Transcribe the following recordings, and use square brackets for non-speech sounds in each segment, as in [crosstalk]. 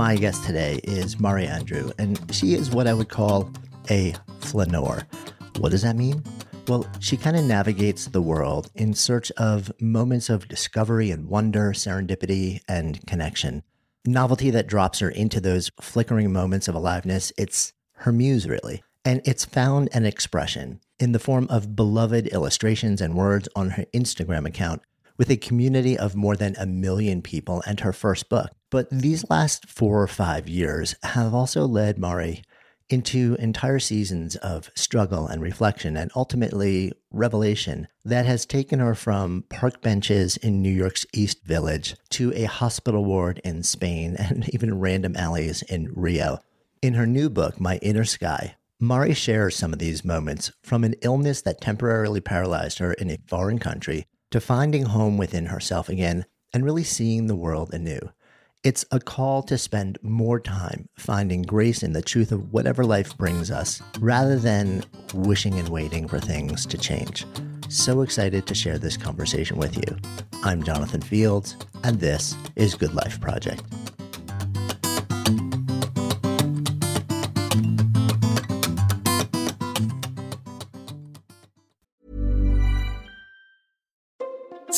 My guest today is Mari Andrew, and she is what I would call a flaneur. What does that mean? Well, she kind of navigates the world in search of moments of discovery and wonder, serendipity, and connection. Novelty that drops her into those flickering moments of aliveness, it's her muse, really. And it's found an expression in the form of beloved illustrations and words on her Instagram account with a community of more than a million people and her first book. But these last four or five years have also led Mari into entire seasons of struggle and reflection and ultimately revelation that has taken her from park benches in New York's East Village to a hospital ward in Spain [laughs] and even random alleys in Rio. In her new book, My Inner Sky, Mari shares some of these moments from an illness that temporarily paralyzed her in a foreign country to finding home within herself again and really seeing the world anew. It's a call to spend more time finding grace in the truth of whatever life brings us rather than wishing and waiting for things to change. So excited to share this conversation with you. I'm Jonathan Fields, and this is Good Life Project.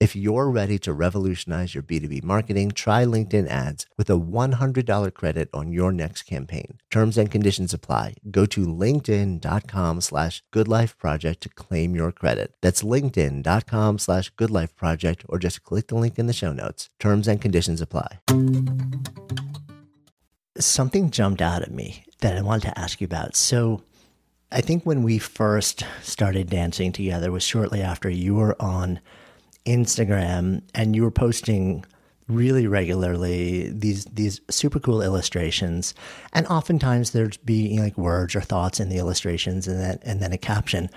If you're ready to revolutionize your B2B marketing, try LinkedIn ads with a $100 credit on your next campaign. Terms and conditions apply. Go to linkedin.com slash goodlifeproject to claim your credit. That's linkedin.com slash goodlifeproject or just click the link in the show notes. Terms and conditions apply. Something jumped out at me that I wanted to ask you about. So I think when we first started dancing together was shortly after you were on – Instagram and you were posting really regularly these these super cool illustrations. And oftentimes there'd be like words or thoughts in the illustrations and then and then a caption.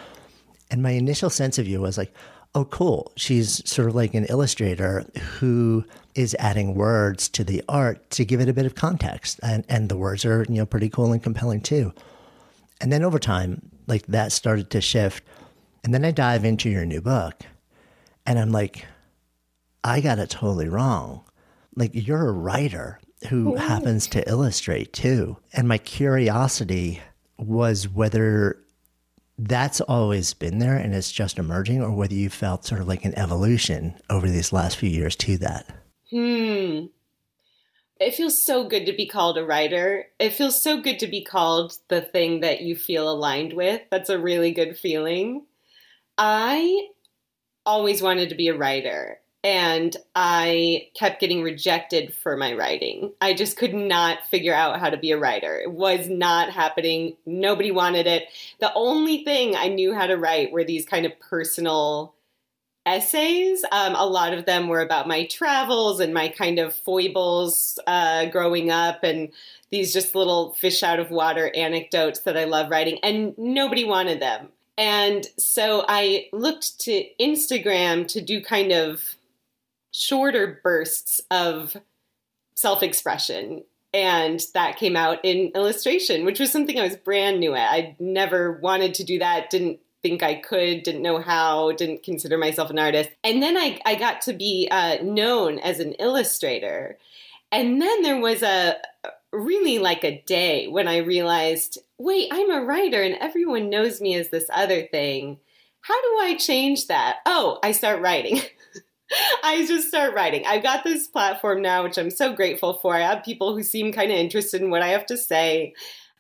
And my initial sense of you was like oh cool. She's sort of like an illustrator who is adding words to the art to give it a bit of context. And and the words are you know pretty cool and compelling too. And then over time like that started to shift. And then i dive into your new book and I'm like, I got it totally wrong. Like, you're a writer who Ooh. happens to illustrate too. And my curiosity was whether that's always been there and it's just emerging, or whether you felt sort of like an evolution over these last few years to that. Hmm. It feels so good to be called a writer. It feels so good to be called the thing that you feel aligned with. That's a really good feeling. I always wanted to be a writer and I kept getting rejected for my writing. I just could not figure out how to be a writer. It was not happening. Nobody wanted it. The only thing I knew how to write were these kind of personal essays. Um, a lot of them were about my travels and my kind of foibles uh, growing up and these just little fish out of water anecdotes that I love writing. And nobody wanted them. And so I looked to Instagram to do kind of shorter bursts of self expression. And that came out in illustration, which was something I was brand new at. I never wanted to do that, didn't think I could, didn't know how, didn't consider myself an artist. And then I, I got to be uh, known as an illustrator. And then there was a really like a day when I realized wait, I'm a writer and everyone knows me as this other thing. How do I change that? Oh, I start writing. [laughs] I just start writing. I've got this platform now, which I'm so grateful for. I have people who seem kind of interested in what I have to say.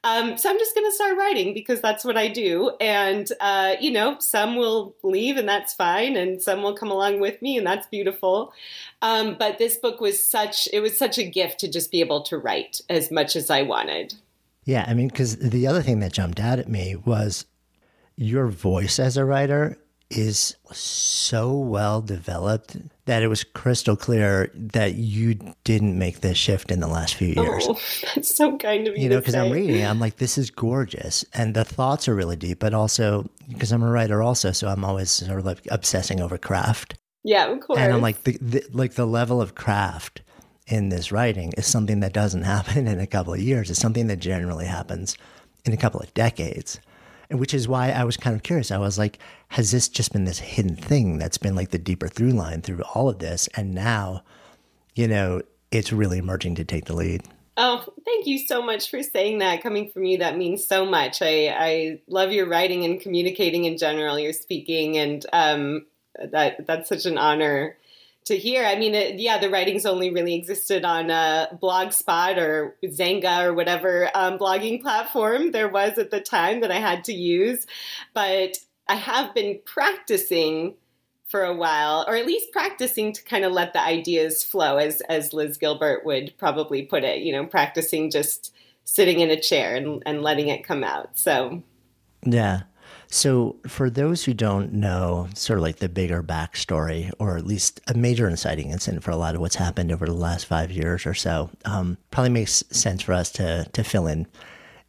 Um, so I'm just going to start writing because that's what I do. And, uh, you know, some will leave and that's fine. And some will come along with me and that's beautiful. Um, but this book was such, it was such a gift to just be able to write as much as I wanted. Yeah. I mean, because the other thing that jumped out at me was your voice as a writer is so well developed that it was crystal clear that you didn't make this shift in the last few oh, years. Oh, [laughs] that's so kind of you. You know, because I'm reading, I'm like, this is gorgeous, and the thoughts are really deep. But also, because I'm a writer, also, so I'm always sort of like obsessing over craft. Yeah, of course. And I'm like, the, the like the level of craft in this writing is something that doesn't [laughs] happen in a couple of years. It's something that generally happens in a couple of decades which is why I was kind of curious. I was like, has this just been this hidden thing that's been like the deeper through line through all of this? And now, you know, it's really emerging to take the lead. Oh, thank you so much for saying that. Coming from you, that means so much. I, I love your writing and communicating in general, your speaking, and um, that that's such an honor to hear. I mean, it, yeah, the writings only really existed on uh, Blogspot or Xanga or whatever um, blogging platform there was at the time that I had to use. But I have been practicing for a while, or at least practicing to kind of let the ideas flow, as as Liz Gilbert would probably put it. You know, practicing just sitting in a chair and, and letting it come out. So, yeah. So, for those who don't know, sort of like the bigger backstory, or at least a major inciting incident for a lot of what's happened over the last five years or so, um, probably makes sense for us to to fill in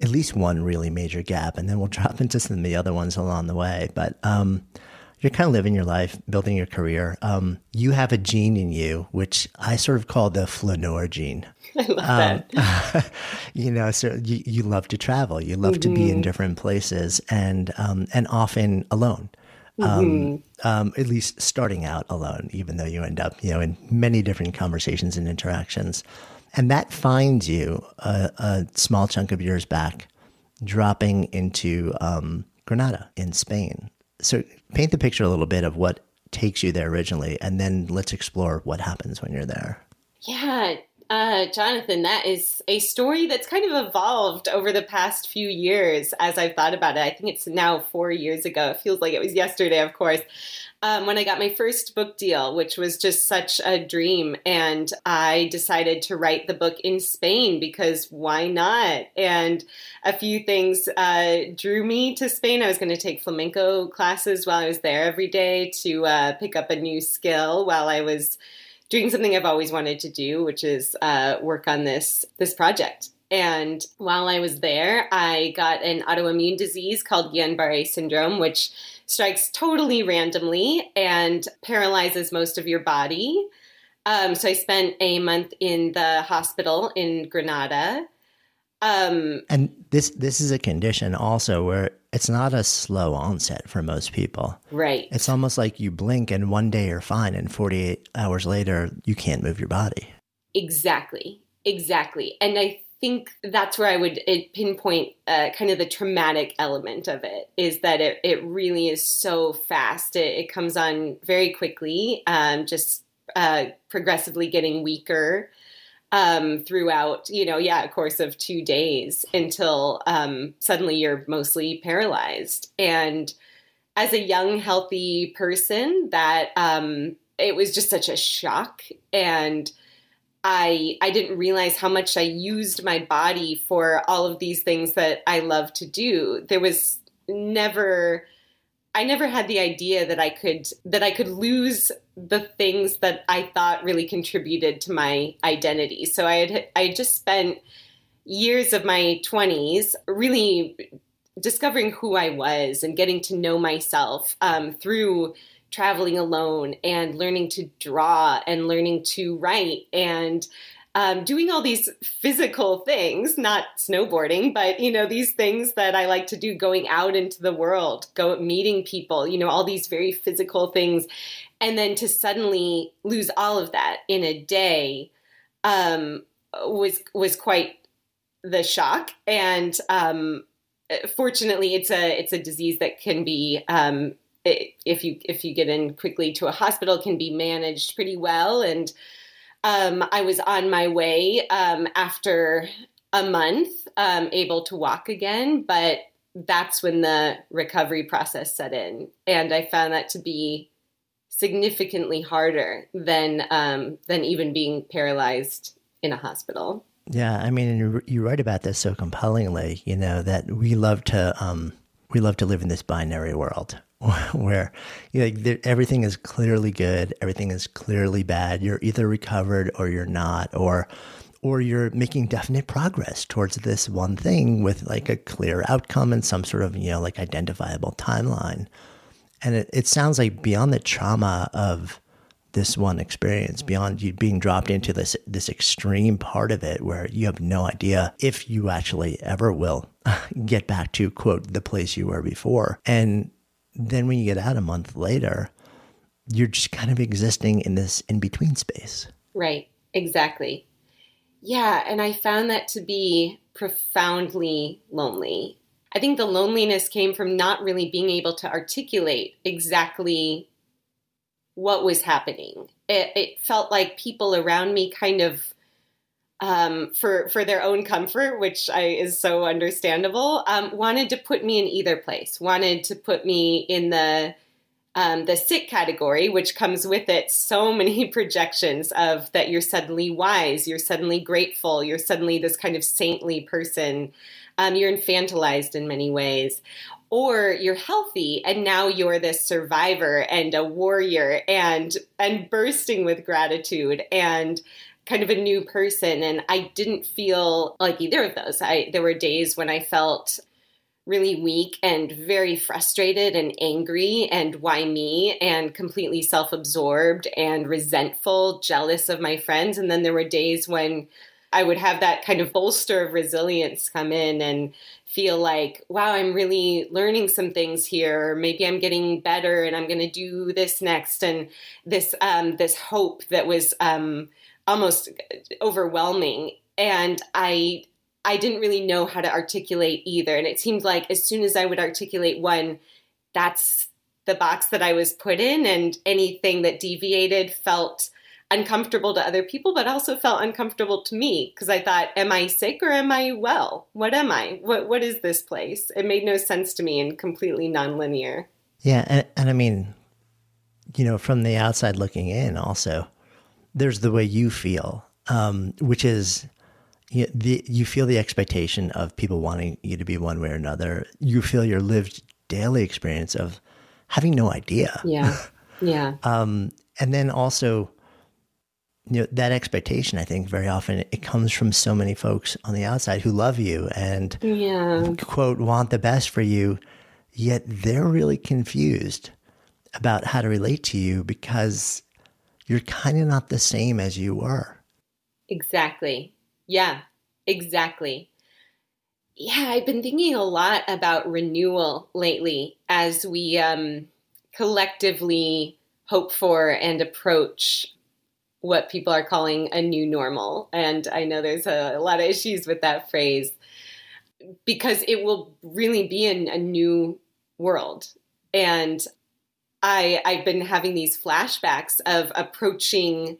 at least one really major gap, and then we'll [laughs] drop into some of the other ones along the way. But um, you're kind of living your life, building your career. Um, you have a gene in you, which I sort of call the flaneur gene. [laughs] I love um, that. [laughs] you know, so you, you love to travel. You love mm-hmm. to be in mm-hmm. different places, and um, and often alone. Um, mm-hmm. Um, at least starting out alone, even though you end up, you know, in many different conversations and interactions, and that finds you a, a small chunk of years back, dropping into um, Granada in Spain so paint the picture a little bit of what takes you there originally, and then let's explore what happens when you're there. Yeah, uh, Jonathan, that is a story that's kind of evolved over the past few years as I've thought about it. I think it's now four years ago. It feels like it was yesterday, of course um, when I got my first book deal, which was just such a dream. And I decided to write the book in Spain because why not? And a few things uh, drew me to Spain. I was going to take flamenco classes while I was there every day to uh, pick up a new skill while I was doing something I've always wanted to do, which is uh, work on this this project. And while I was there, I got an autoimmune disease called Guillain-Barré syndrome, which strikes totally randomly and paralyzes most of your body. Um, so I spent a month in the hospital in Granada. Um, and this this is a condition also where it's not a slow onset for most people. Right. It's almost like you blink and one day you're fine, and 48 hours later you can't move your body. Exactly. Exactly. And I think that's where I would pinpoint uh, kind of the traumatic element of it is that it, it really is so fast. It, it comes on very quickly, um, just uh, progressively getting weaker um, throughout, you know, yeah, a course of two days until um, suddenly you're mostly paralyzed. And as a young, healthy person, that um, it was just such a shock. And I I didn't realize how much I used my body for all of these things that I love to do. There was never I never had the idea that I could that I could lose the things that I thought really contributed to my identity. So I had I just spent years of my 20s really discovering who I was and getting to know myself um, through traveling alone and learning to draw and learning to write and um, doing all these physical things, not snowboarding, but you know these things that I like to do, going out into the world, go meeting people, you know, all these very physical things, and then to suddenly lose all of that in a day um, was was quite the shock. And um, fortunately, it's a it's a disease that can be um, if you if you get in quickly to a hospital, can be managed pretty well. And um, I was on my way um, after a month, um, able to walk again, but that's when the recovery process set in, and I found that to be significantly harder than um, than even being paralyzed in a hospital. Yeah, I mean, you, write about this so compellingly. You know that we love to um, we love to live in this binary world [laughs] where you know, everything is clearly good, everything is clearly bad. You're either recovered or you're not, or or you're making definite progress towards this one thing with like a clear outcome and some sort of you know like identifiable timeline. And it, it sounds like beyond the trauma of this one experience, beyond you being dropped into this this extreme part of it where you have no idea if you actually ever will [laughs] get back to quote the place you were before. And then when you get out a month later, you're just kind of existing in this in between space. Right, exactly. Yeah, and I found that to be profoundly lonely. I think the loneliness came from not really being able to articulate exactly what was happening. It, it felt like people around me kind of um, for for their own comfort, which I, is so understandable, um, wanted to put me in either place. Wanted to put me in the um, the sick category, which comes with it so [laughs] many projections of that you're suddenly wise, you're suddenly grateful, you're suddenly this kind of saintly person. Um, you're infantilized in many ways. Or you're healthy and now you're this survivor and a warrior and and bursting with gratitude and kind of a new person and I didn't feel like either of those. I there were days when I felt really weak and very frustrated and angry and why me and completely self-absorbed and resentful, jealous of my friends and then there were days when I would have that kind of bolster of resilience come in and feel like, wow, I'm really learning some things here. Maybe I'm getting better and I'm going to do this next. And this um, this hope that was um, almost overwhelming. And i i didn't really know how to articulate either. And it seemed like as soon as i would articulate one that's the box that i was put in. And anything that deviated felt uncomfortable to other people but also felt uncomfortable to me. Because i thought am i sick or am i well? What am i? What what is this place? It made no sense to me and completely nonlinear. Yeah and, and i mean you know from the outside looking in also there's the way you feel, um, which is you, the, you feel the expectation of people wanting you to be one way or another. You feel your lived daily experience of having no idea. Yeah. [laughs] Yeah. um, and then also, you know, that expectation, I think very often it comes from so many folks on the outside who love you and yeah. quote, want the best for you, yet they're really confused about how to relate to you because you're kind of not the same as you were. Exactly. Yeah, exactly. Yeah, I've been thinking a lot about renewal lately as we um, collectively hope for and approach what people are calling a new normal. And I know there's a, a lot of issues with that phrase because it will really be in a new world. And I I've been having these flashbacks of approaching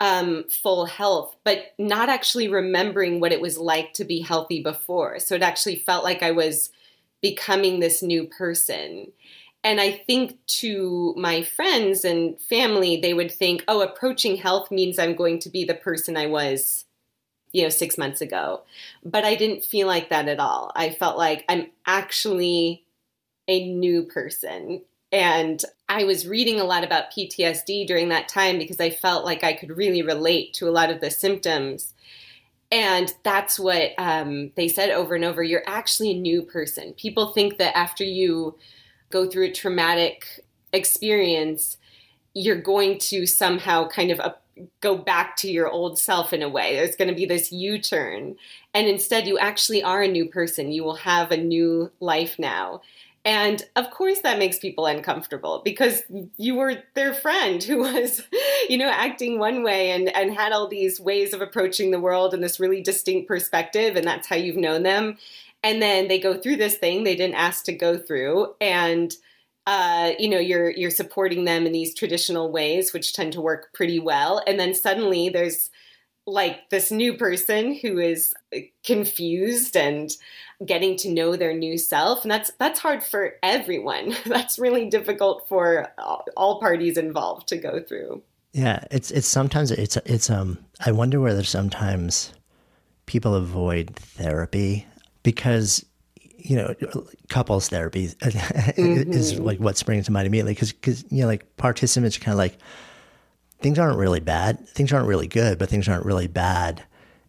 um, full health, but not actually remembering what it was like to be healthy before. So it actually felt like I was becoming this new person. And I think to my friends and family, they would think, oh, approaching health means I'm going to be the person I was, you know, six months ago. But I didn't feel like that at all. I felt like I'm actually a new person. And I was reading a lot about PTSD during that time because I felt like I could really relate to a lot of the symptoms. And that's what um, they said over and over. You're actually a new person. People think that after you go through a traumatic experience, you're going to somehow kind of go back to your old self in a way. There's going to be this U turn. And instead, you actually are a new person. You will have a new life now. And of course, that makes people uncomfortable because you were their friend who [laughs] was, you know, acting one way and, and had all these ways of approaching the world and this really distinct perspective. And that's how you've known them and then they go through this thing they didn't ask to go through and uh, you know you're you're supporting them in these traditional ways which tend to work pretty well and then suddenly there's like this new person who is confused and getting to know their new self. And that's that's hard for everyone. [laughs] That's really difficult for all parties involved to go through. Yeah it's it's sometimes it's it's um i wonder whether sometimes people avoid therapy because you know couples therapy [laughs] mm-hmm. is like what springs to mind immediately. Because because you know like participants are kind of like things aren't really bad. Things aren't really good but things aren't really bad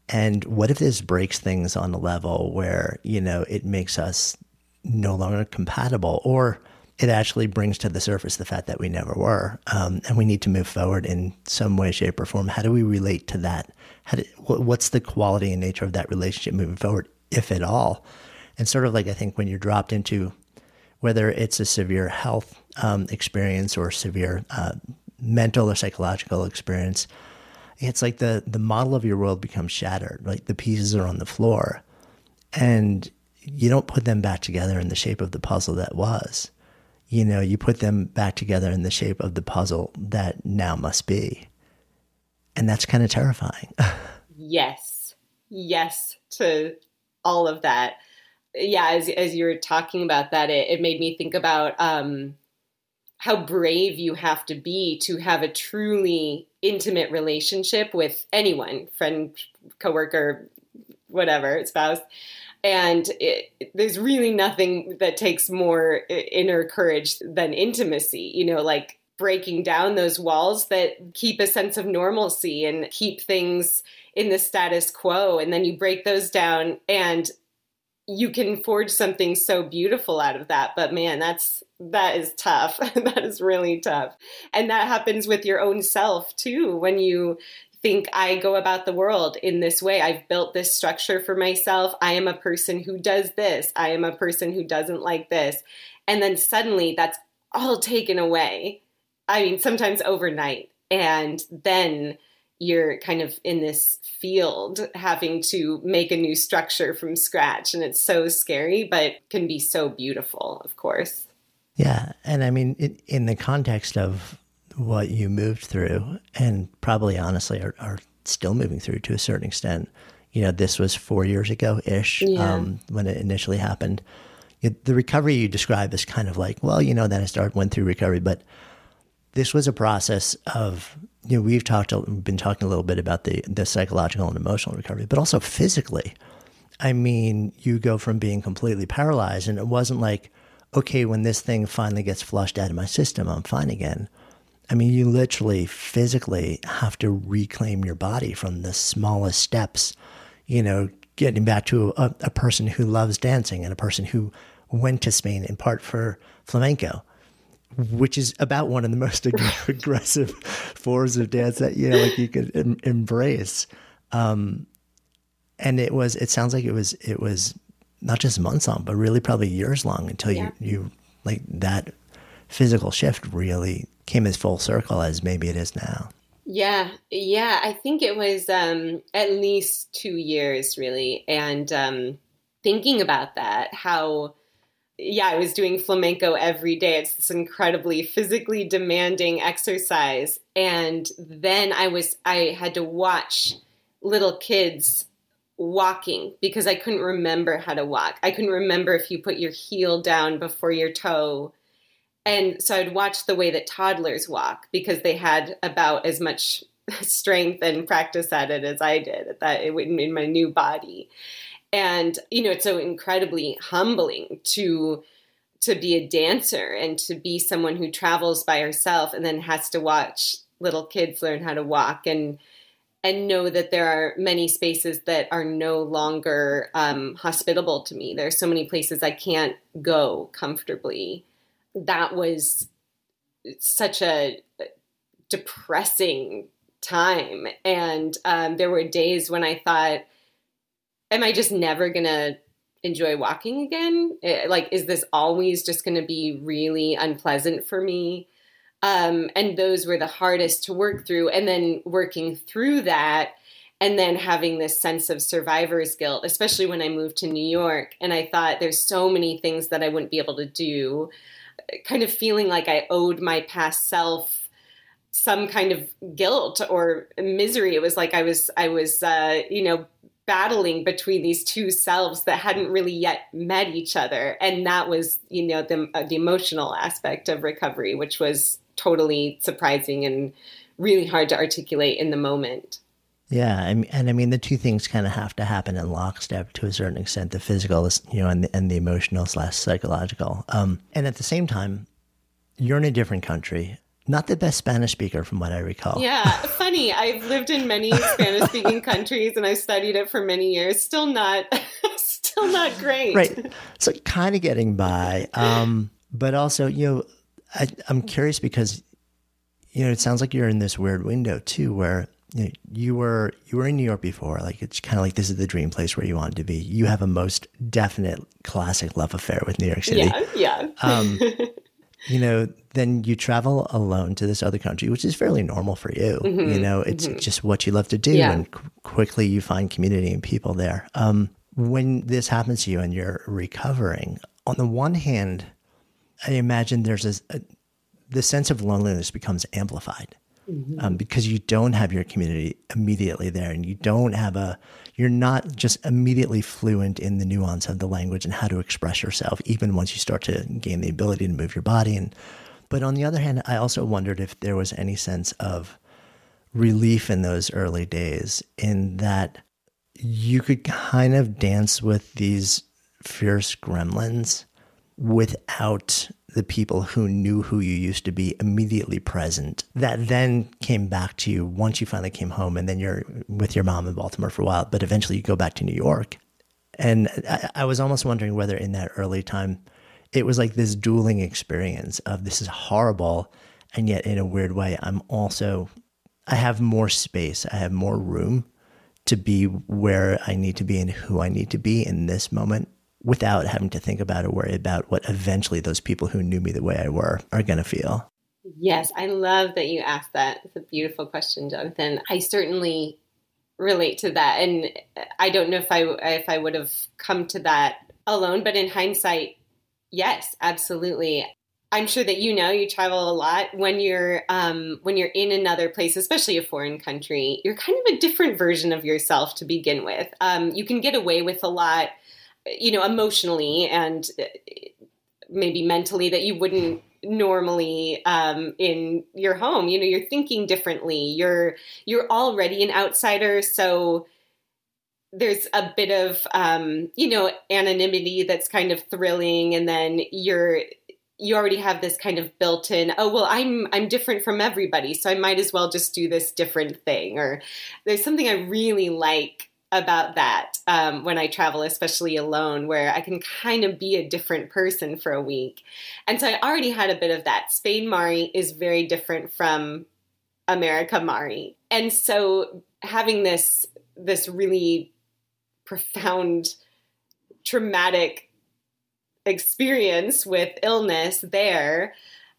and what if this breaks things on a level where you know it makes us no longer compatible or it actually brings to the surface the fact that we never were? Um, and we need to move forward in some way shape or form. How do we relate to that? Do, what's the quality and nature of that relationship moving forward if at all. And sort of like I think when you're dropped into whether it's a severe health um, experience or severe uh, mental or psychological experience, it's like the the model of your world becomes shattered. Like the pieces are on the floor, and you don't put them back together in the shape of the puzzle that was. You know, you put them back together in the shape of the puzzle that now must be, and that's kind of terrifying. [laughs] yes, yes to all of that. Yeah, as as you were talking about that, it, it made me think about um, how brave you have to be to have a truly intimate relationship with anyone, friend, coworker, whatever, spouse. And it, there's really nothing that takes more inner courage than intimacy. You know, like breaking down those walls that keep a sense of normalcy and keep things in the status quo and then you break those down and you can forge something so beautiful out of that but man that's that is tough [laughs] that is really tough and that happens with your own self too when you think I go about the world in this way. I've built this structure for myself. I am a person who does this. I am a person who doesn't like this. And then suddenly that's all taken away. I mean, sometimes overnight. And then you're kind of in this field having to make a new structure from scratch and it's so scary but can be so beautiful of course yeah and i mean it, in the context of what you moved through and probably honestly are, are, still moving through to a certain extent you know this was four years ago ish yeah. um, when it initially happened it, the recovery you describe is kind of like well you know then i started went through recovery but this was a process of you know we've talked we've been talking a little bit about the the psychological and emotional recovery, but also physically. I mean, you go from being completely paralyzed, and it wasn't like, okay, when this thing finally gets flushed out of my system, I'm fine again. I mean, you literally physically have to reclaim your body from the smallest steps, you know, getting back to a, a person who loves dancing and a person who went to Spain in part for flamenco which is about one of the most [laughs] ag- aggressive forms of dance that you know like you could em- embrace um, and it was it sounds like it was it was not just months long but really probably years long until yeah. you you like that physical shift really came as full circle as maybe it is now Yeah, yeah. I think it was um, at least two years, really. And um, thinking about that, how, yeah, I was doing flamenco every day. It's this incredibly physically demanding exercise. And then I was, I had to watch little kids walking because I couldn't remember how to walk. I couldn't remember if you put your heel down before your toe and so I'd watch the way that toddlers walk because they had about as much [laughs] strength and practice at it as I did at that in my new body. And you know, it's so incredibly humbling to to be a dancer and to be someone who travels by herself and then has to watch little kids learn how to walk and and know that there are many spaces that are no longer um, hospitable to me. There are so many places I can't go comfortably that was such a depressing time. And um, there were days when I thought, am I just never going to enjoy walking again? It, eh, like, is this always just going to be really unpleasant for me? Um, and those were the hardest to work through. And then working through that, and then having this sense of survivor's guilt, especially when I moved to New York. And I thought there's so many things that I wouldn't be able to do kind of feeling like I owed my past self some kind of guilt or misery. It was like I was I was uh, you know battling between these two selves that hadn't really yet met each other, and that was you know the uh, the emotional aspect of recovery, which was totally surprising and really hard to articulate in the moment. Yeah, and, I mean the two things kind of have to happen in lockstep to a certain extent: the physical, you know, and the, and the emotional slash psychological. Um, and at the same time, you're in a different country. Not the best Spanish speaker, from what I recall. Yeah, [laughs] funny. I've lived in many Spanish-speaking countries, and I studied it for many years. Still not, [laughs] still not great. Right. So kind of getting by, um, but also, you know, I, I'm curious because, you know, it sounds like you're in this weird window too, where you, know, you were you were in New York before. Like it's kind of like this is the dream place where you want to be. You have a most definite classic love affair with New York City. Yeah, yeah. um, [laughs] you know, then you travel alone to this other country, which is fairly normal for you. Mm-hmm, you know, it's mm-hmm. just what you love to do, yeah. and qu- quickly you find community and people there. Um, when this happens to you and you're recovering, on the one hand, I imagine there's a, a the sense of loneliness becomes amplified mm-hmm. um, because you don't have your community immediately there and you don't have a you're not just immediately fluent in the nuance of the language and how to express yourself even once you start to gain the ability to move your body. And but on the other hand i also wondered if there was any sense of relief in those early days in that you could kind of dance with these fierce gremlins without the people who knew who you used to be immediately present that then came back to you once you finally came home and then you're with your mom in Baltimore for a while, but eventually you go back to New York. And I, I was almost wondering whether in that early time it was like this dueling experience of this is horrible. And yet, in a weird way, I'm also, I have more space, I have more room to be where I need to be and who I need to be in this moment without having to think about or worry about what eventually those people who knew me the way I were are going to feel. Yes, I love that you asked that. It's a beautiful question, Jonathan. I certainly relate to that, and I don't know if I if I would have come to that alone, but in hindsight, yes, absolutely. I'm sure that you know you travel a lot when you're um, when you're in another place, especially a foreign country. You're kind of a different version of yourself to begin with. Um, you can get away with a lot you know, emotionally and uh, maybe mentally that you wouldn't normally um, in your home. You know, you're thinking differently. You're you're already an outsider, so there's a bit of um, you know anonymity that's kind of thrilling, and then you're you already have this kind of built-in oh well i'm i'm different from everybody so i might as well just do this different thing or there's something i really like about that um, when I travel, especially alone, where I can kind of be a different person for a week. And so I already had a bit of that. Spain Mari is very different from America Mari. And so having this this really profound traumatic experience with illness there,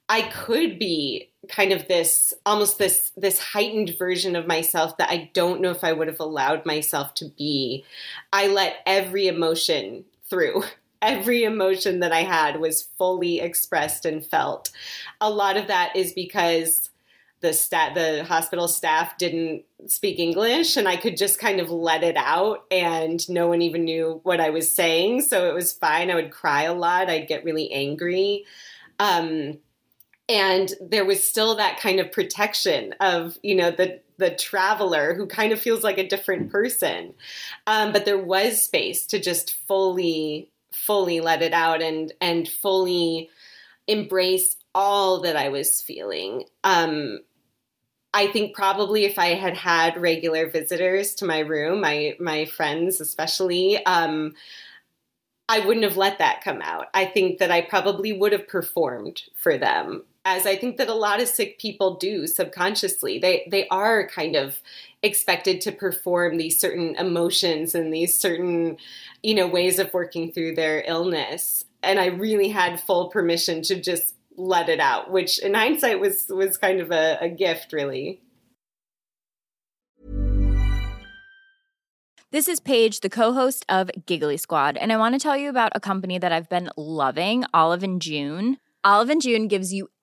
I could be kind of this almost this this heightened version of myself that I don't know if I would have allowed myself to be. I let every emotion through. [laughs] Every emotion that I had was fully expressed and felt. A lot of that is because the stat the hospital staff didn't speak English and I could just kind of let it out and no one even knew what I was saying. So it was fine. I would cry a lot. I'd get really angry. Um, and there was still that kind of protection of, you know, the the traveler who kind of feels like a different person. Um, but there was space to just fully, fully let it out and and fully embrace all that I was feeling. Um, I think probably if I had had regular visitors to my room, my my friends especially, um, I wouldn't have let that come out. I think that I probably would have performed for them, as I think that a lot of sick people do subconsciously. They they are kind of expected to perform these certain emotions and these certain, you know, ways of working through their illness. And I really had full permission to just let it out, which in hindsight was was kind of a, a gift, really. This is Paige, the co-host of Giggly Squad, and I want to tell you about a company that I've been loving, Olive and June. Olive and June gives you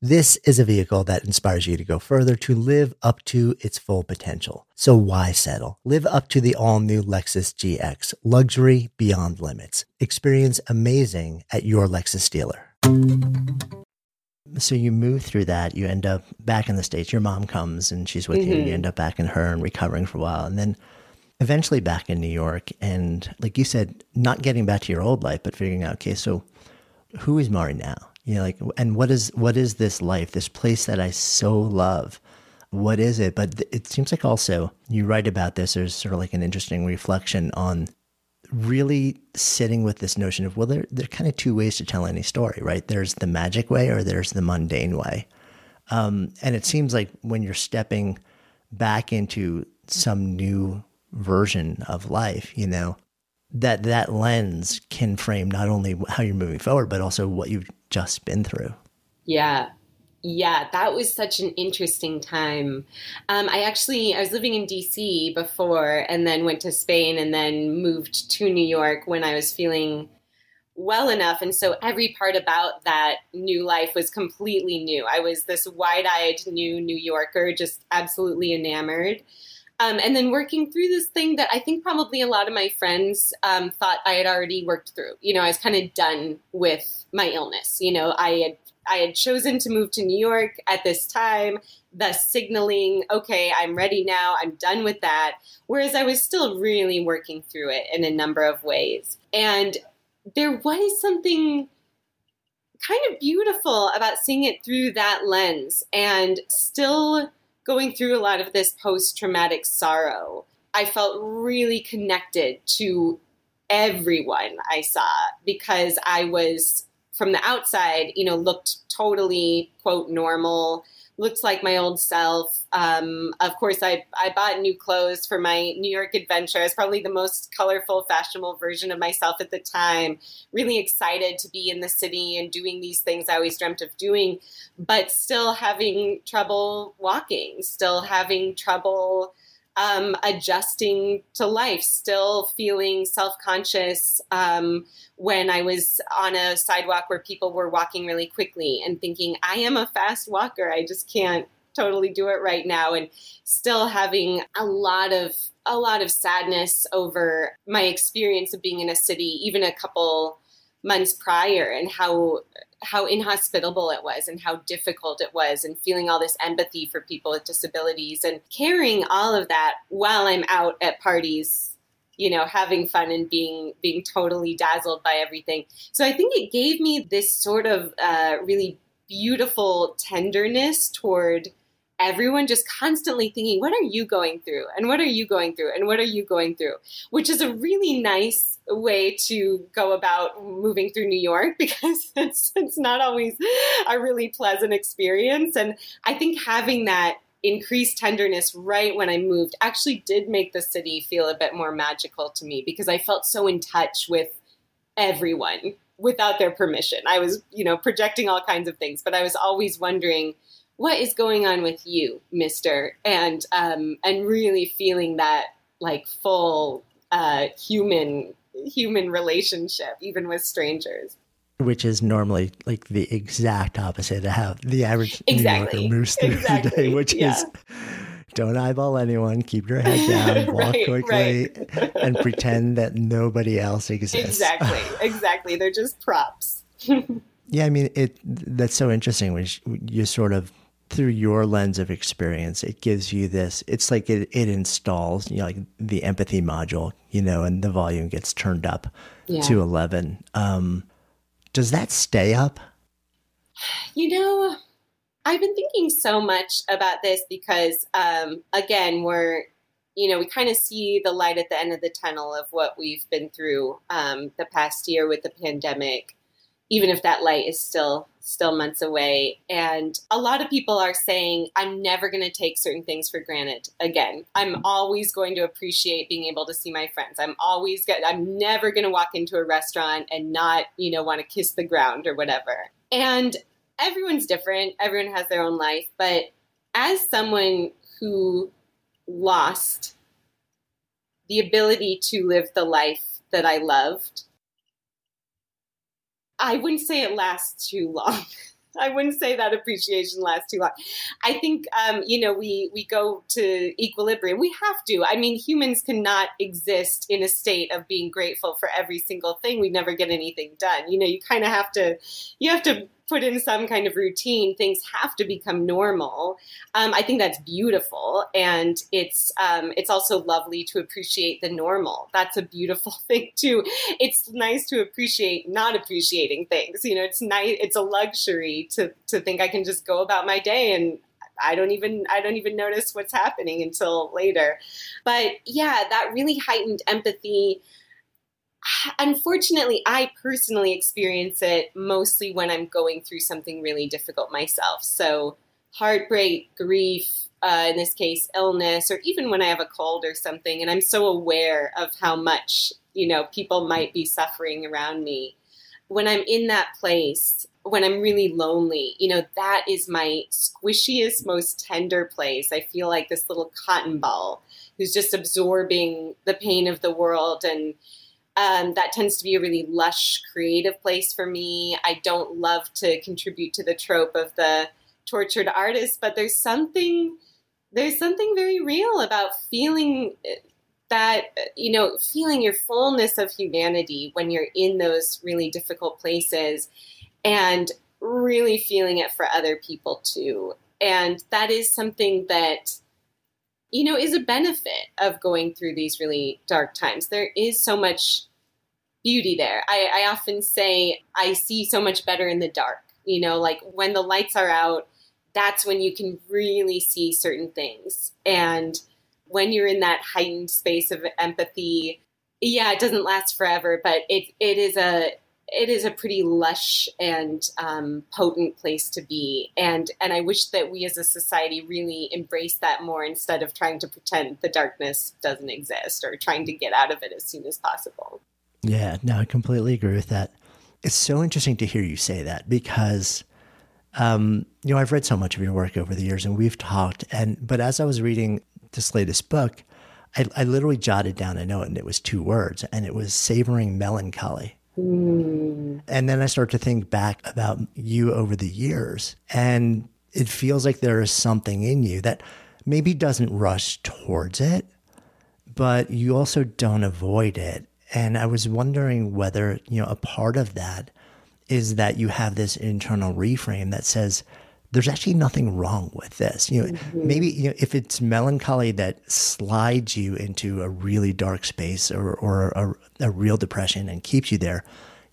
This is a vehicle that inspires you to go further to live up to its full potential. So why settle? Live up to the all new Lexus GX, luxury beyond limits. Experience amazing at your Lexus dealer. So you move through that, you end up back in the States. Your mom comes and she's with mm-hmm. you, and you end up back in her and recovering for a while. And then eventually back in New York and like you said, not getting back to your old life, but figuring out, okay, so who is Mari now? You know, like and what is what is this life, this place that I so love? What is it? But it seems like also you write about this, there's sort of like an interesting reflection on really sitting with this notion of well there there are kind of two ways to tell any story right there's the magic way or there's the mundane way um, and it seems like when you're stepping back into some new version of life you know that that lens can frame not only how you're moving forward but also what you've just been through yeah yeah, that was such an interesting time. Um, I actually I was living in DC before, and then went to Spain, and then moved to New York when I was feeling well enough, and so every part about that new life was completely new. I was this wide-eyed new New Yorker, just absolutely enamored. Um, and then working through this thing that I think probably a lot of my friends um, thought I had already worked through. You know, I was kind of done with my illness. You know, I had I had chosen to move to New York at this time, thus signaling, okay, I'm ready now, I'm done with that. Whereas I was still really working through it in a number of ways. And there was something kind of beautiful about seeing it through that lens and still going through a lot of this post traumatic sorrow. I felt really connected to everyone I saw because I was from the outside, you know, looked totally quote normal, looked like my old self. Um, of course, I I bought new clothes for my New York adventure. I was probably the most colorful, fashionable version of myself at the time. Really excited to be in the city and doing these things I always dreamt of doing, but still having trouble walking, still having trouble um, adjusting to life, still feeling self conscious um, when I was on a sidewalk where people were walking really quickly and thinking, I am a fast walker. I just can't totally do it right now and still having a lot of a lot of sadness over my experience of being in a city even a couple months prior and how how inhospitable it was and how difficult it was and feeling all this empathy for people with disabilities and carrying all of that while I'm out at parties you know having fun and being being totally dazzled by everything. So i think it gave me this sort of uh, really beautiful tenderness toward everyone just constantly thinking, what are you going through? And what are you going through? And what are you going through? Which is a really nice way to go about moving through New York [laughs] because it's, it's not always a really pleasant experience. And I think having that increased tenderness right when I moved actually did make the city feel a bit more magical to me because I felt so in touch with everyone without their permission. I was, you know, projecting all kinds of things, but I was always wondering – what is going on with you, Mister? And um, and really feeling that like full uh, human human relationship, even with strangers. Which is normally like the exact opposite of how the average exactly. New Yorker moves through exactly. the day, which yeah. is don't eyeball anyone, keep your head down, [laughs] walk right, quickly, right. and pretend that nobody else exists. Exactly, [laughs] exactly. They're just props. [laughs] yeah, I mean, it. That's so interesting when you sort of through your lens of experience, it gives you this. It's like it, it installs, you know, like the empathy module, you know, and the volume gets turned up yeah. to 11. Um, does that stay up? You know, I've been thinking so much about this because, um, again, we're, you know, we kind of see the light at the end of the tunnel of what we've been through um, the past year with the pandemic even if that light is still still months away. And a lot of people are saying i'm never going to take certain things for granted again. I'm always going to appreciate being able to see my friends. I'm always get, i'm never going to walk into a restaurant and not you know want to kiss the ground or whatever. And everyone's different. Everyone has their own life. But as someone who lost the ability to live the life that i loved I wouldn't say it lasts too long. [laughs] I wouldn't say that appreciation lasts too long. I think um, you know we we go to equilibrium. We have to. I mean, humans cannot exist in a state of being grateful for every single thing. We never get anything done. You know, you kind of have to you have to put in some kind of routine, things have to become normal. Um, I think that's beautiful, and it's um, it's also lovely to appreciate the normal. That's a beautiful [laughs] thing too. It's nice to appreciate not appreciating things. You know, it's nice. It's a luxury to to think I can just go about my day and I don't even I don't even notice what's happening until later. But yeah, that really heightened empathy unfortunately, I personally experience it mostly when I'm going through something really difficult myself. So, heartbreak, grief, uh, in this case, illness, or even when I have a cold or something, and I'm so aware of how much, you know, people might be suffering around me. When I'm in that place, when I'm really lonely, you know, that is my squishiest, most tender place. I feel like this little cotton ball who's just absorbing the pain of the world and um, that tends to be a really lush, creative place for me. I don't love to contribute to the trope of the tortured artist, but there's something there's something very real about feeling that you know feeling your fullness of humanity when you're in those really difficult places and really feeling it for other people too and that is something that you know is a benefit of going through these really dark times there is so much beauty there. I, I often say I see so much better in the dark. You know, like when the lights are out, that's when you can really see certain things. And when you're in that heightened space of empathy, yeah, it doesn't last forever, but it it is a it is a pretty lush and um, potent place to be, and and I wish that we as a society really embrace that more instead of trying to pretend the darkness doesn't exist or trying to get out of it as soon as possible. Yeah, no, I completely agree with that. It's so interesting to hear you say that because, um, you know, I've read so much of your work over the years, and we've talked. And but as I was reading this latest book, I, I literally jotted down a note, and it was two words, and it was savoring melancholy. Mm. And then I start to think back about you over the years, and it feels like there is something in you that maybe doesn't rush towards it, but you also don't avoid it. And I was wondering whether, you know, a part of that is that you have this internal reframe that says, there's actually nothing wrong with this. You know, mm-hmm. maybe you know, if it's melancholy that slides you into a really dark space or, or a, a real depression and keeps you there,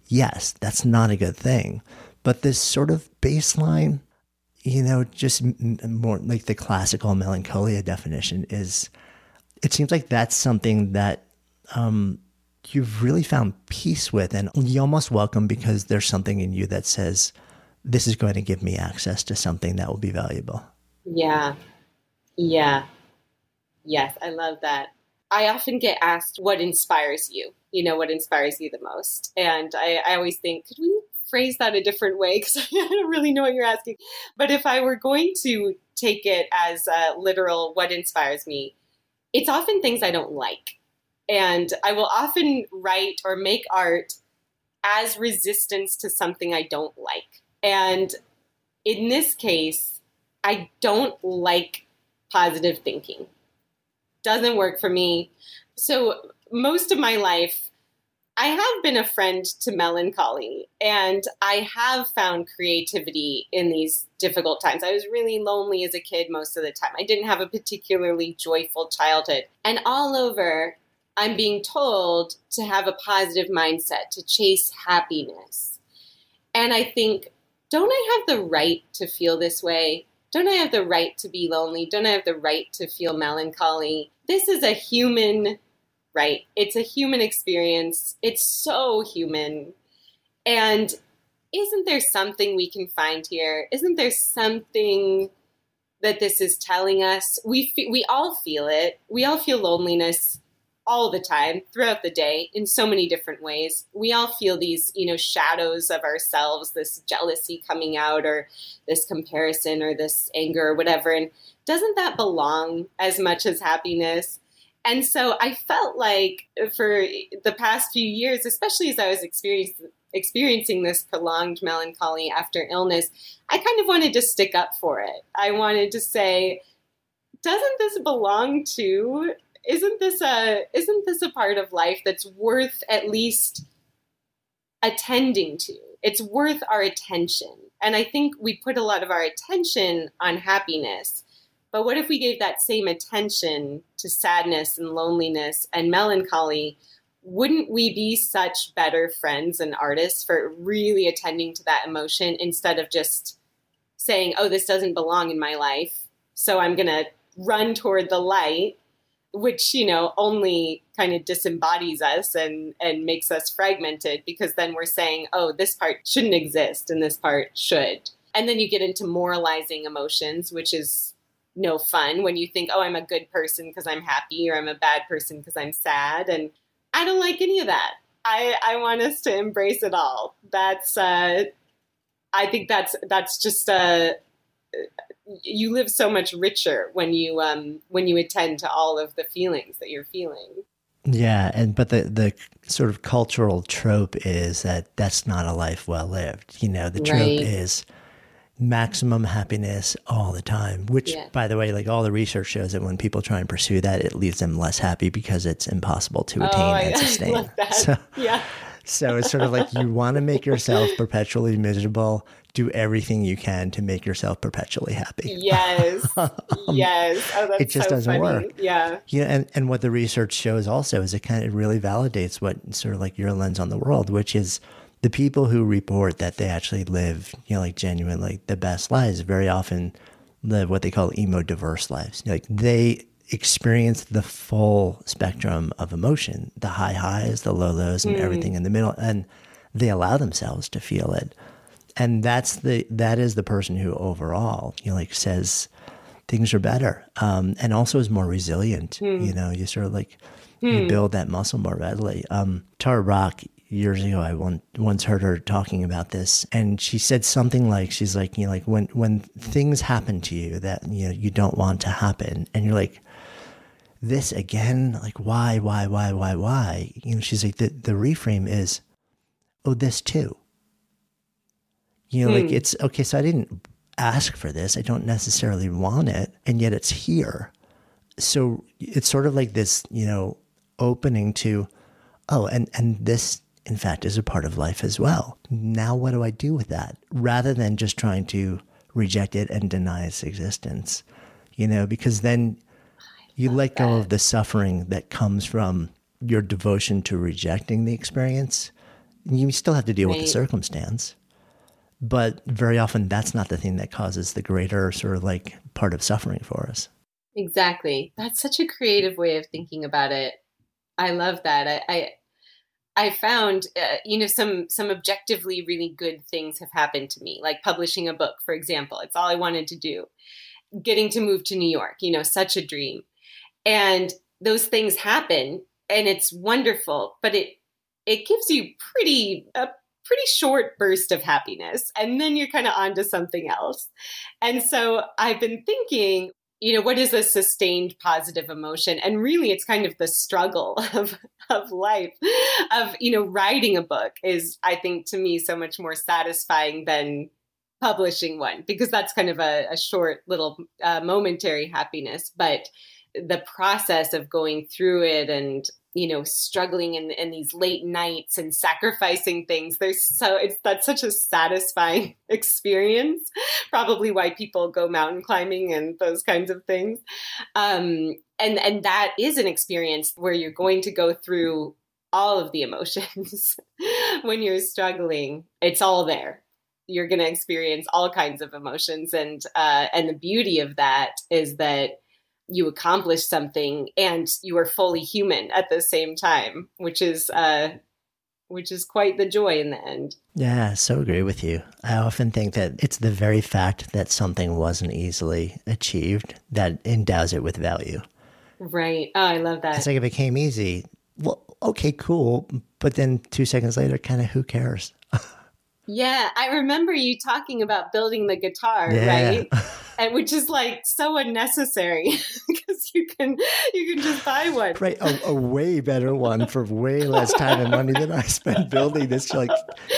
yes, that's not a good thing. But this sort of baseline, you know, just more like the classical melancholia definition is, it seems like that's something that um, you've really found peace with and you almost welcome because there's something in you that says this is going to give me access to something that will be valuable. Yeah. Yeah. Yes i love that. I often get asked what inspires you you know what inspires you the most. And i, I always think could we phrase that a different way? [laughs] Because i don't really know what you're asking. But if i were going to take it as a literal what inspires me? it's often things i don't like and I will often write or make art as resistance to something I don't like. And in this case, I don't like positive thinking. Doesn't work for me. So most of my life, I have been a friend to melancholy and I have found creativity in these difficult times. I was really lonely as a kid most of the time. I didn't have a particularly joyful childhood. And all over, I'm being told to have a positive mindset, to chase happiness. And I think, don't I have the right to feel this way? Don't I have the right to be lonely? Don't I have the right to feel melancholy? This is a human right. It's a human experience. It's so human. And isn't there something we can find here? Isn't there something that this is telling us? We we all feel it. We all feel loneliness all the time throughout the day in so many different ways. We all feel these you know shadows of ourselves this jealousy coming out or this comparison or this anger or whatever. And doesn't that belong as much as happiness? And so i felt like for the past few years especially as i was experiencing this prolonged melancholy after illness i kind of wanted to stick up for it. I wanted to say doesn't this belong to isn't this a isn't this a part of life that's worth at least attending to It's worth our attention. And I think we put a lot of our attention on happiness. But what if we gave that same attention to sadness and loneliness and melancholy? Wouldn't we be such better friends and artists for really attending to that emotion instead of just saying, oh, this doesn't belong in my life, so I'm going to run toward the light, which, you know, only kind of disembodies us and, and makes us fragmented because then we're saying, oh, this part shouldn't exist and this part should. And then you get into moralizing emotions, which is no fun when you think, oh, I'm a good person because I'm happy or I'm a bad person because I'm sad. And I don't like any of that. I, I want us to embrace it all. That's, uh, I think that's, that's just, uh, you live so much richer when you um, when you attend to all of the feelings that you're feeling. Yeah, and but the the sort of cultural trope is that that's not a life well lived. You know, the trope right. is maximum happiness all the time. Which, yeah. by the way, like all the research shows that when people try and pursue that, it leaves them less happy because it's impossible to attain oh, and [laughs] sustain. So, yeah. So it's sort of like you want to make yourself perpetually miserable do everything you can to make yourself perpetually happy. Yes. [laughs] um, yes. Oh, it just so doesn't funny. work. Yeah. Yeah. And, and what the research shows also is it kind of really validates what sort of like your lens on the world, which is the people who report that they actually live, you know, like genuinely the best lives very often live what they call emo diverse lives. Like they experience the full spectrum of emotion, the high highs, the low lows, and mm. everything in the middle. And they allow themselves to feel it and that's the that is the person who overall you know like says things are better um, and also is more resilient mm. you know you sort of like mm. you build that muscle more readily um, tara brach years ago i one, once heard her talking about this and she said something like she's like you know like when when things happen to you that you know you don't want to happen and you're like this again like why why why why why you know she's like the, the reframe is oh this too you know, like hmm. it's okay, so I didn't ask for this. I don't necessarily want it, and yet it's here. So it's sort of like this, you know, opening to, oh, and and this in fact is a part of life as well. Now what do I do with that? Rather than just trying to reject it and deny its existence. You know, because then you let go of the suffering that comes from your devotion to rejecting the experience. You still have to deal right. with the circumstance but very often that's not the thing that causes the greater sort of like part of suffering for us. Exactly. That's such a creative way of thinking about it. I love that. I, I I found, uh, you know, some some objectively really good things have happened to me, like publishing a book, for example. It's all I wanted to do. Getting to move to New York, you know, such a dream. And those things happen, and it's wonderful. But it it gives you pretty a pretty short burst of happiness and then you're kind of on to something else. And so I've been thinking, you know, what is a sustained positive emotion? And really it's kind of the struggle [laughs] of of life of, you know, writing a book is I think to me so much more satisfying than publishing one because that's kind of a, a short little uh, momentary happiness but the process of going through it and you know struggling in, in these late nights and sacrificing things. There's so it's that's such a satisfying [laughs] experience. Probably why people go mountain climbing and those kinds of things. Um, and and that is an experience where you're going to go through all of the emotions [laughs] when you're struggling. It's all there. You're going to experience all kinds of emotions. And uh, and the beauty of that is that you accomplish something and you are fully human at the same time, which is uh, which is quite the joy in the end. Yeah, so agree with you. I often think that it's the very fact that something wasn't easily achieved that endows it with value. Right. Oh, I love that. It's like if it came easy, well, okay, cool. But then two seconds later, kind of who cares? [laughs] Yeah, I remember you talking about building the guitar, yeah. right? [laughs] And which is like so unnecessary [laughs] because you can you can just buy one. Right, a, a, way better one for way less time and money than I spent [laughs] building this like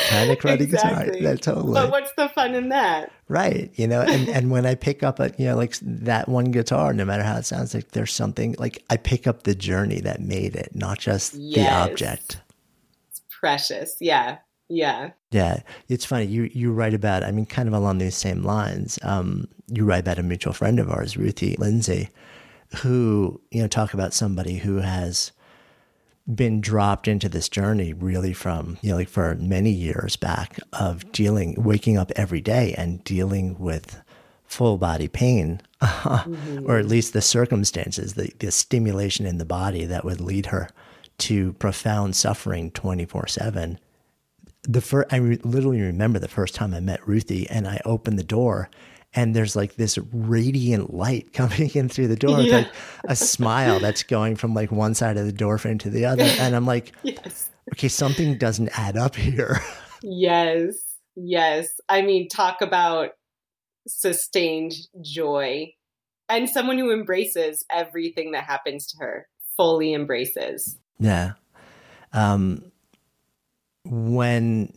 kind of cruddy exactly. guitar. That totally. But what's the fun in that? Right, you know, and and when I pick up a you know like that one guitar, no matter how it sounds, like there's something like I pick up the journey that made it, not just yes. the object. It's precious, yeah Yeah. Yeah. It's funny. You you write about, I mean, kind of along these same lines. Um, you write about a mutual friend of ours, Ruthie Lindsey, who, you know, talk about somebody who has been dropped into this journey really from, you know, like for many years back of dealing, waking up every day and dealing with full body pain, mm-hmm. [laughs] or at least the circumstances, the, the stimulation in the body that would lead her to profound suffering 24 7. The first, I re- literally remember the first time I met Ruthie and I opened the door and there's like this radiant light [laughs] coming in through the door, yeah. like a smile that's going from like one side of the door frame to the other. [laughs] And I'm like, yes. okay, something doesn't add up here. [laughs] Yes. Yes. I mean, talk about sustained joy and someone who embraces everything that happens to her, fully embraces. Yeah. Um, when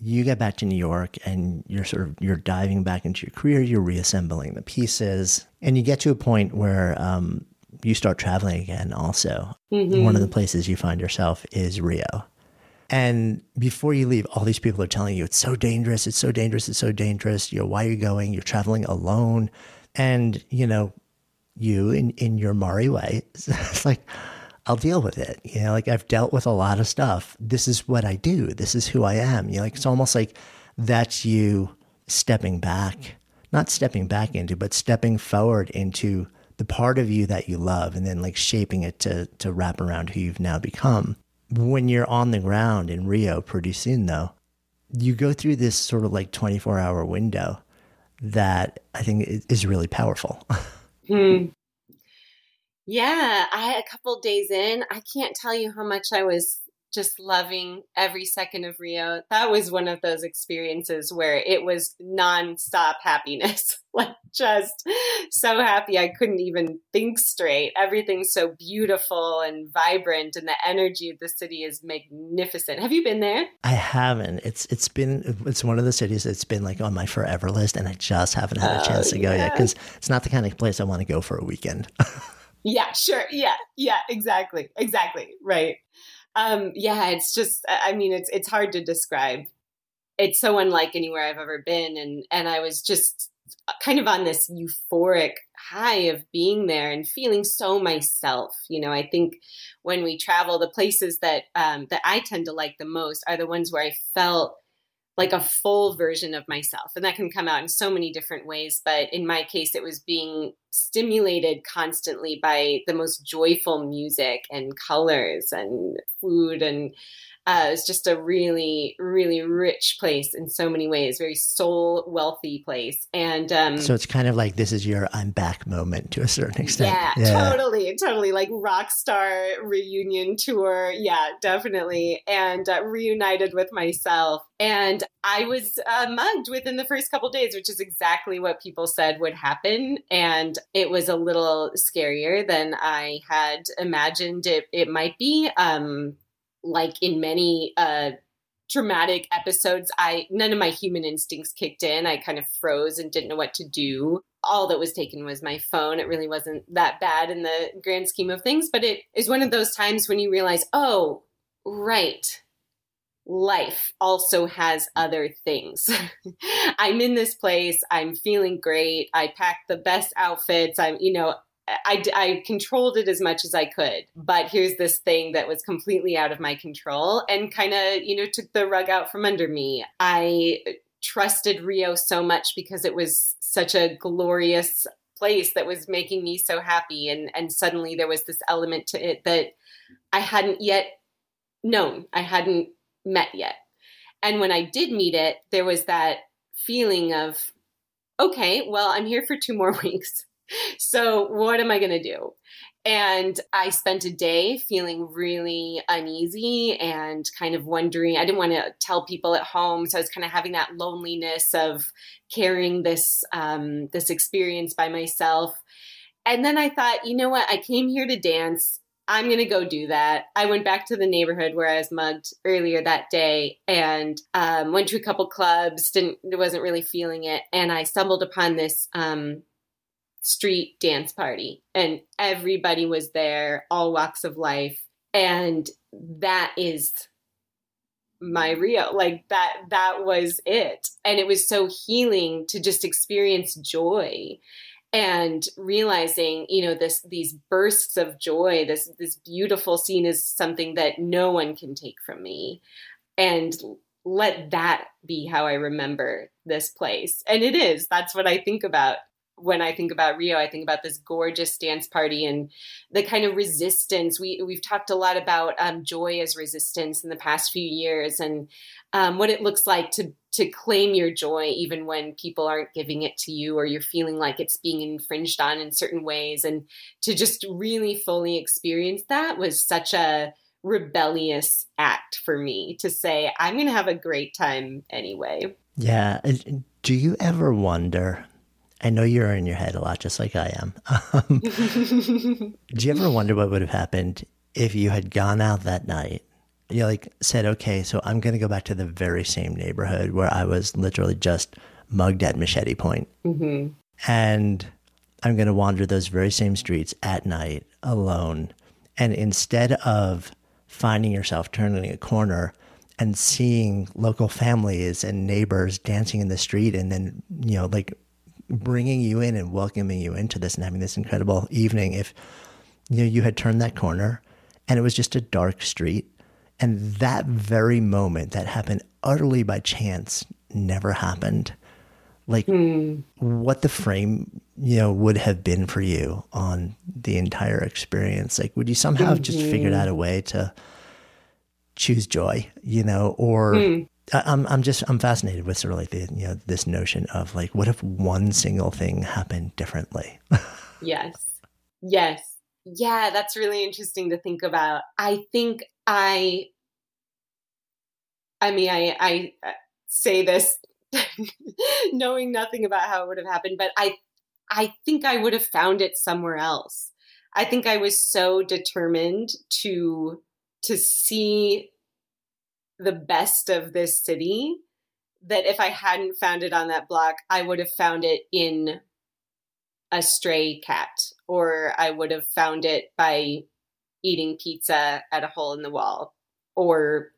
you get back to New York and you're sort of you're diving back into your career, you're reassembling the pieces, and you get to a point where um, you start traveling again. Also, mm-hmm. one of the places you find yourself is Rio. And before you leave, all these people are telling you it's so dangerous, it's so dangerous, it's so dangerous. You know, why are you going? You're traveling alone. And, you know, you in, in your Mari way, [laughs] it's like, I'll deal with it. You know, like I've dealt with a lot of stuff. This is what I do. This is who I am. You know, like it's almost like that's you stepping back, not stepping back into, but stepping forward into the part of you that you love and then like shaping it to to wrap around who you've now become. When you're on the ground in Rio pretty soon though, you go through this sort of like 24 hour window that I think is really powerful. [laughs] Hmm. Yeah, I a couple days in, I can't tell you how much I was just loving every second of Rio. That was one of those experiences where it was nonstop happiness. [laughs] like just so happy I couldn't even think straight. Everything's so beautiful and vibrant and the energy of the city is magnificent. Have you been there? I haven't. It's it's been it's one of the cities that's been like on my forever list and I just haven't had a oh, chance oh, to go yeah. yet cuz it's not the kind of place I want to go for a weekend. [laughs] Yeah, sure. Yeah, yeah, exactly. Exactly. Right. Um, yeah, it's just I mean, it's it's hard to describe. It's so unlike anywhere I've ever been and and I was just kind of on this euphoric high of being there and feeling so myself. You know, I think when we travel, the places that um, that I tend to like the most are the ones where I felt like a full version of myself. And that can come out in so many different ways. But in my case, it was being stimulated constantly by the most joyful music and colors and food and uh, it's just a really, really rich place in so many ways, very soul wealthy place. And um, so it's kind of like this is your I'm back moment to a certain extent. Yeah, yeah, totally, totally like rock star reunion tour. Yeah, definitely. And uh, reunited with myself. And I was uh, mugged within the first couple days, which is exactly what people said would happen. And it was a little scarier than I had imagined it, it might be. Um, like in many uh traumatic episodes i none of my human instincts kicked in i kind of froze and didn't know what to do all that was taken was my phone it really wasn't that bad in the grand scheme of things but it is one of those times when you realize oh right life also has other things. [laughs] I'm in this place. I'm feeling great. I packed the best outfits. I'm, you know, I, I controlled it as much as I could. But here's this thing that was completely out of my control and kind of, you know, took the rug out from under me. I trusted Rio so much because it was such a glorious place that was making me so happy. And, and suddenly there was this element to it that I hadn't yet known, I hadn't met yet. And when I did meet it, there was that feeling of, okay, well, I'm here for two more [laughs] weeks so what am I going to do? And I spent a day feeling really uneasy and kind of wondering. I didn't want to tell people at home, so I was kind of having that loneliness of carrying this um, this experience by myself. And then I thought, you know what? I came here to dance. I'm going to go do that. I went back to the neighborhood where I was mugged earlier that day and um, went to a couple clubs. Didn't wasn't really feeling it, and I stumbled upon this um, street dance party and everybody was there all walks of life and that is my Rio. Like that that was it. And it was so healing to just experience joy and realizing, you know, this these bursts of joy, this this beautiful scene is something that no one can take from me. And let that be how I remember this place. And it is. That's what I think about when I think about Rio, I think about this gorgeous dance party and the kind of resistance. We we've talked a lot about um, joy as resistance in the past few years, and um, what it looks like to to claim your joy even when people aren't giving it to you, or you're feeling like it's being infringed on in certain ways, and to just really fully experience that was such a rebellious act for me to say I'm going to have a great time anyway. Yeah. Do you ever wonder I know you're in your head a lot, just like I am. Um, [laughs] do you ever wonder what would have happened if you had gone out that night? You like said, okay, so I'm going to go back to the very same neighborhood where I was literally just mugged at machete point. Mm-hmm. And I'm going to wander those very same streets at night alone. And instead of finding yourself turning a corner and seeing local families and neighbors dancing in the street and then, you know, like bringing you in and welcoming you into this and having this incredible evening if you know you had turned that corner and it was just a dark street and that very moment that happened utterly by chance never happened like mm. what the frame you know would have been for you on the entire experience like would you somehow mm-hmm. have just figured out a way to choose joy you know or mm. I'm I'm just I'm fascinated with sort of like the you know this notion of like what if one single thing happened differently? [laughs] yes. Yes. Yeah, that's really interesting to think about. I think I I mean I I uh, say this [laughs] knowing nothing about how it would have happened, but I I think I would have found it somewhere else. I think I was so determined to to see the best of this city that if I hadn't found it on that block, I would have found it in a stray cat, or I would have found it by eating pizza at a hole in the wall, or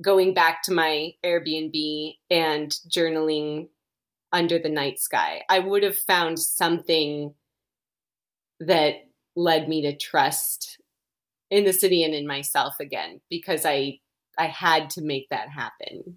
going back to my Airbnb and journaling under the night sky. I would have found something that led me to trust in the city and in myself again because I I had to make that happen.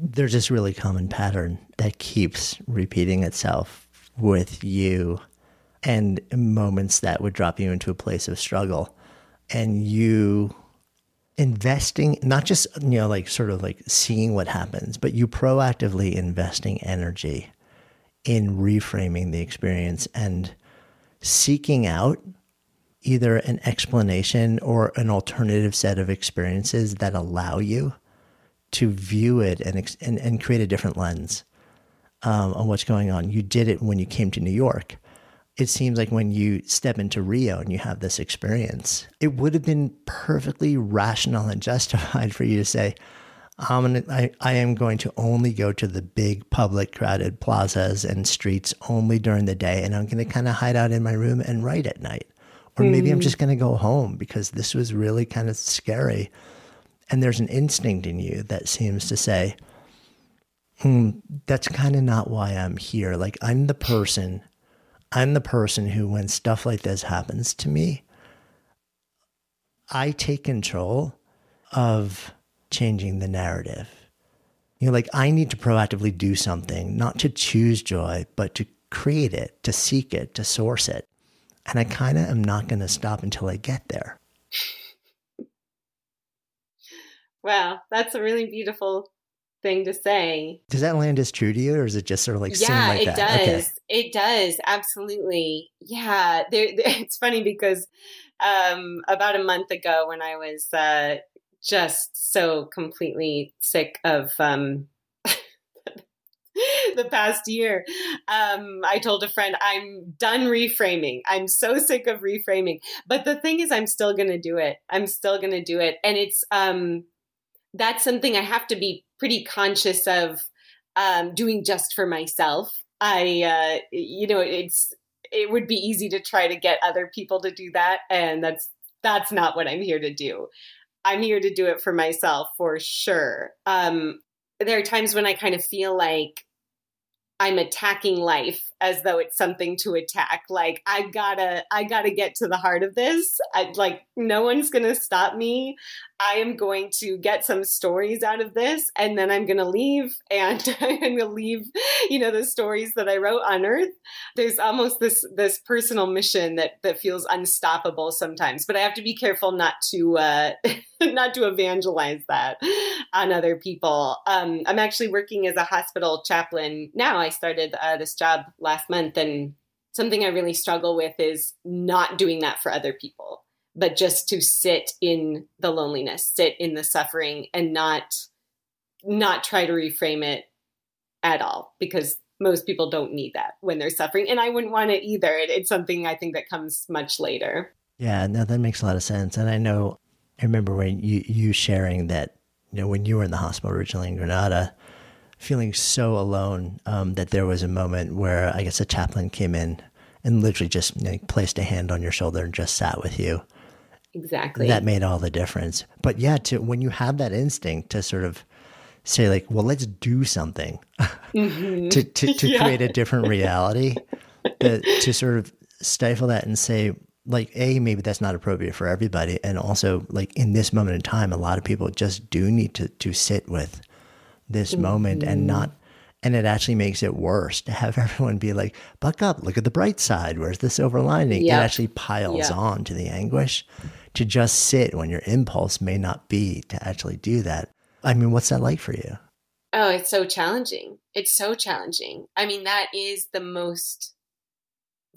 there's this really common pattern that keeps repeating itself with you and moments that would drop you into a place of struggle. And you investing not just you know like sort of like seeing what happens but you proactively investing energy in reframing the experience and seeking out either an explanation or an alternative set of experiences that allow you to view it and, and, and create a different lens um, on what's going on. You did it when you came to New York. It seems like when you step into Rio and you have this experience, it would have been perfectly rational and [laughs] justified for you to say, I'm gonna, I, I am going to only go to the big public crowded plazas and streets only during the day. And I'm going to kind of hide out in my room and write at night. Or maybe I'm hmm. just going to go home because this was really kind of scary. And there's an instinct in you that seems to say, hmm, that's kind of not why I'm here. Like, I'm the person, I'm the person who, when stuff like this happens to me, I take control of changing the narrative. You know, like I need to proactively do something, not to choose joy, but to create it, to seek it, to source it. And I kind of am not going to stop until I get there. Wow, that's a really beautiful thing to say. Does that land as true to you, or is it just sort of like yeah, like it does. Okay. It does absolutely. Yeah, there, there, [laughs] it's funny because um, about a month ago, when I was uh, just so completely sick of um, [laughs] the past year. Um, I told a friend, I'm done reframing. I'm so sick of reframing. But the thing is, I'm still going to do it. I'm still going to do it. And it's, um, that's something I have to be pretty conscious of um, doing just for myself. I, uh, you know, it's, it would be easy to try to get other people to do that. And that's, that's not what I'm here to do. I'm here to do it for myself for sure. Um, there are times when I kind of feel like I'm attacking life as though it's something to attack. Like I gotta, I gotta get to the heart of this. I, like no one's gonna stop me. I am going to get some stories out of this, and then I'm gonna leave, and [laughs] I'm gonna leave, you know, the stories that I wrote on Earth. There's almost this this personal mission that that feels unstoppable sometimes, but I have to be careful not to uh, [laughs] not to evangelize that on other people. Um, I'm actually working as a hospital chaplain now. I started uh, this job last month. And something I really struggle with is not doing that for other people, but just to sit in the loneliness, sit in the suffering and not not try to reframe it at all because most people don't need that when they're suffering and I wouldn't want it either. It, it's something I think that comes much later. Yeah, no, that makes a lot of sense. And I know I remember when you you sharing that, you know, when you were in the hospital originally in Granada, feeling so alone um, that there was a moment where I guess a chaplain came in and literally just you know, placed a hand on your shoulder and just sat with you. Exactly. That made all the difference. But yeah, to when you have that instinct to sort of say like, well, let's do something mm-hmm. [laughs] to to, to [laughs] yeah. create a different reality, that, to sort of stifle that and say like a maybe that's not appropriate for everybody and also like in this moment in time a lot of people just do need to to sit with this mm-hmm. moment and not and it actually makes it worse to have [laughs] everyone be like buck up look at the bright side where's the silver lining? Yep. it actually piles yep. on to the anguish. To just sit when your impulse may not be to actually do that. I mean what's that like for you? Oh it's so challenging. It's so challenging. I mean that is the most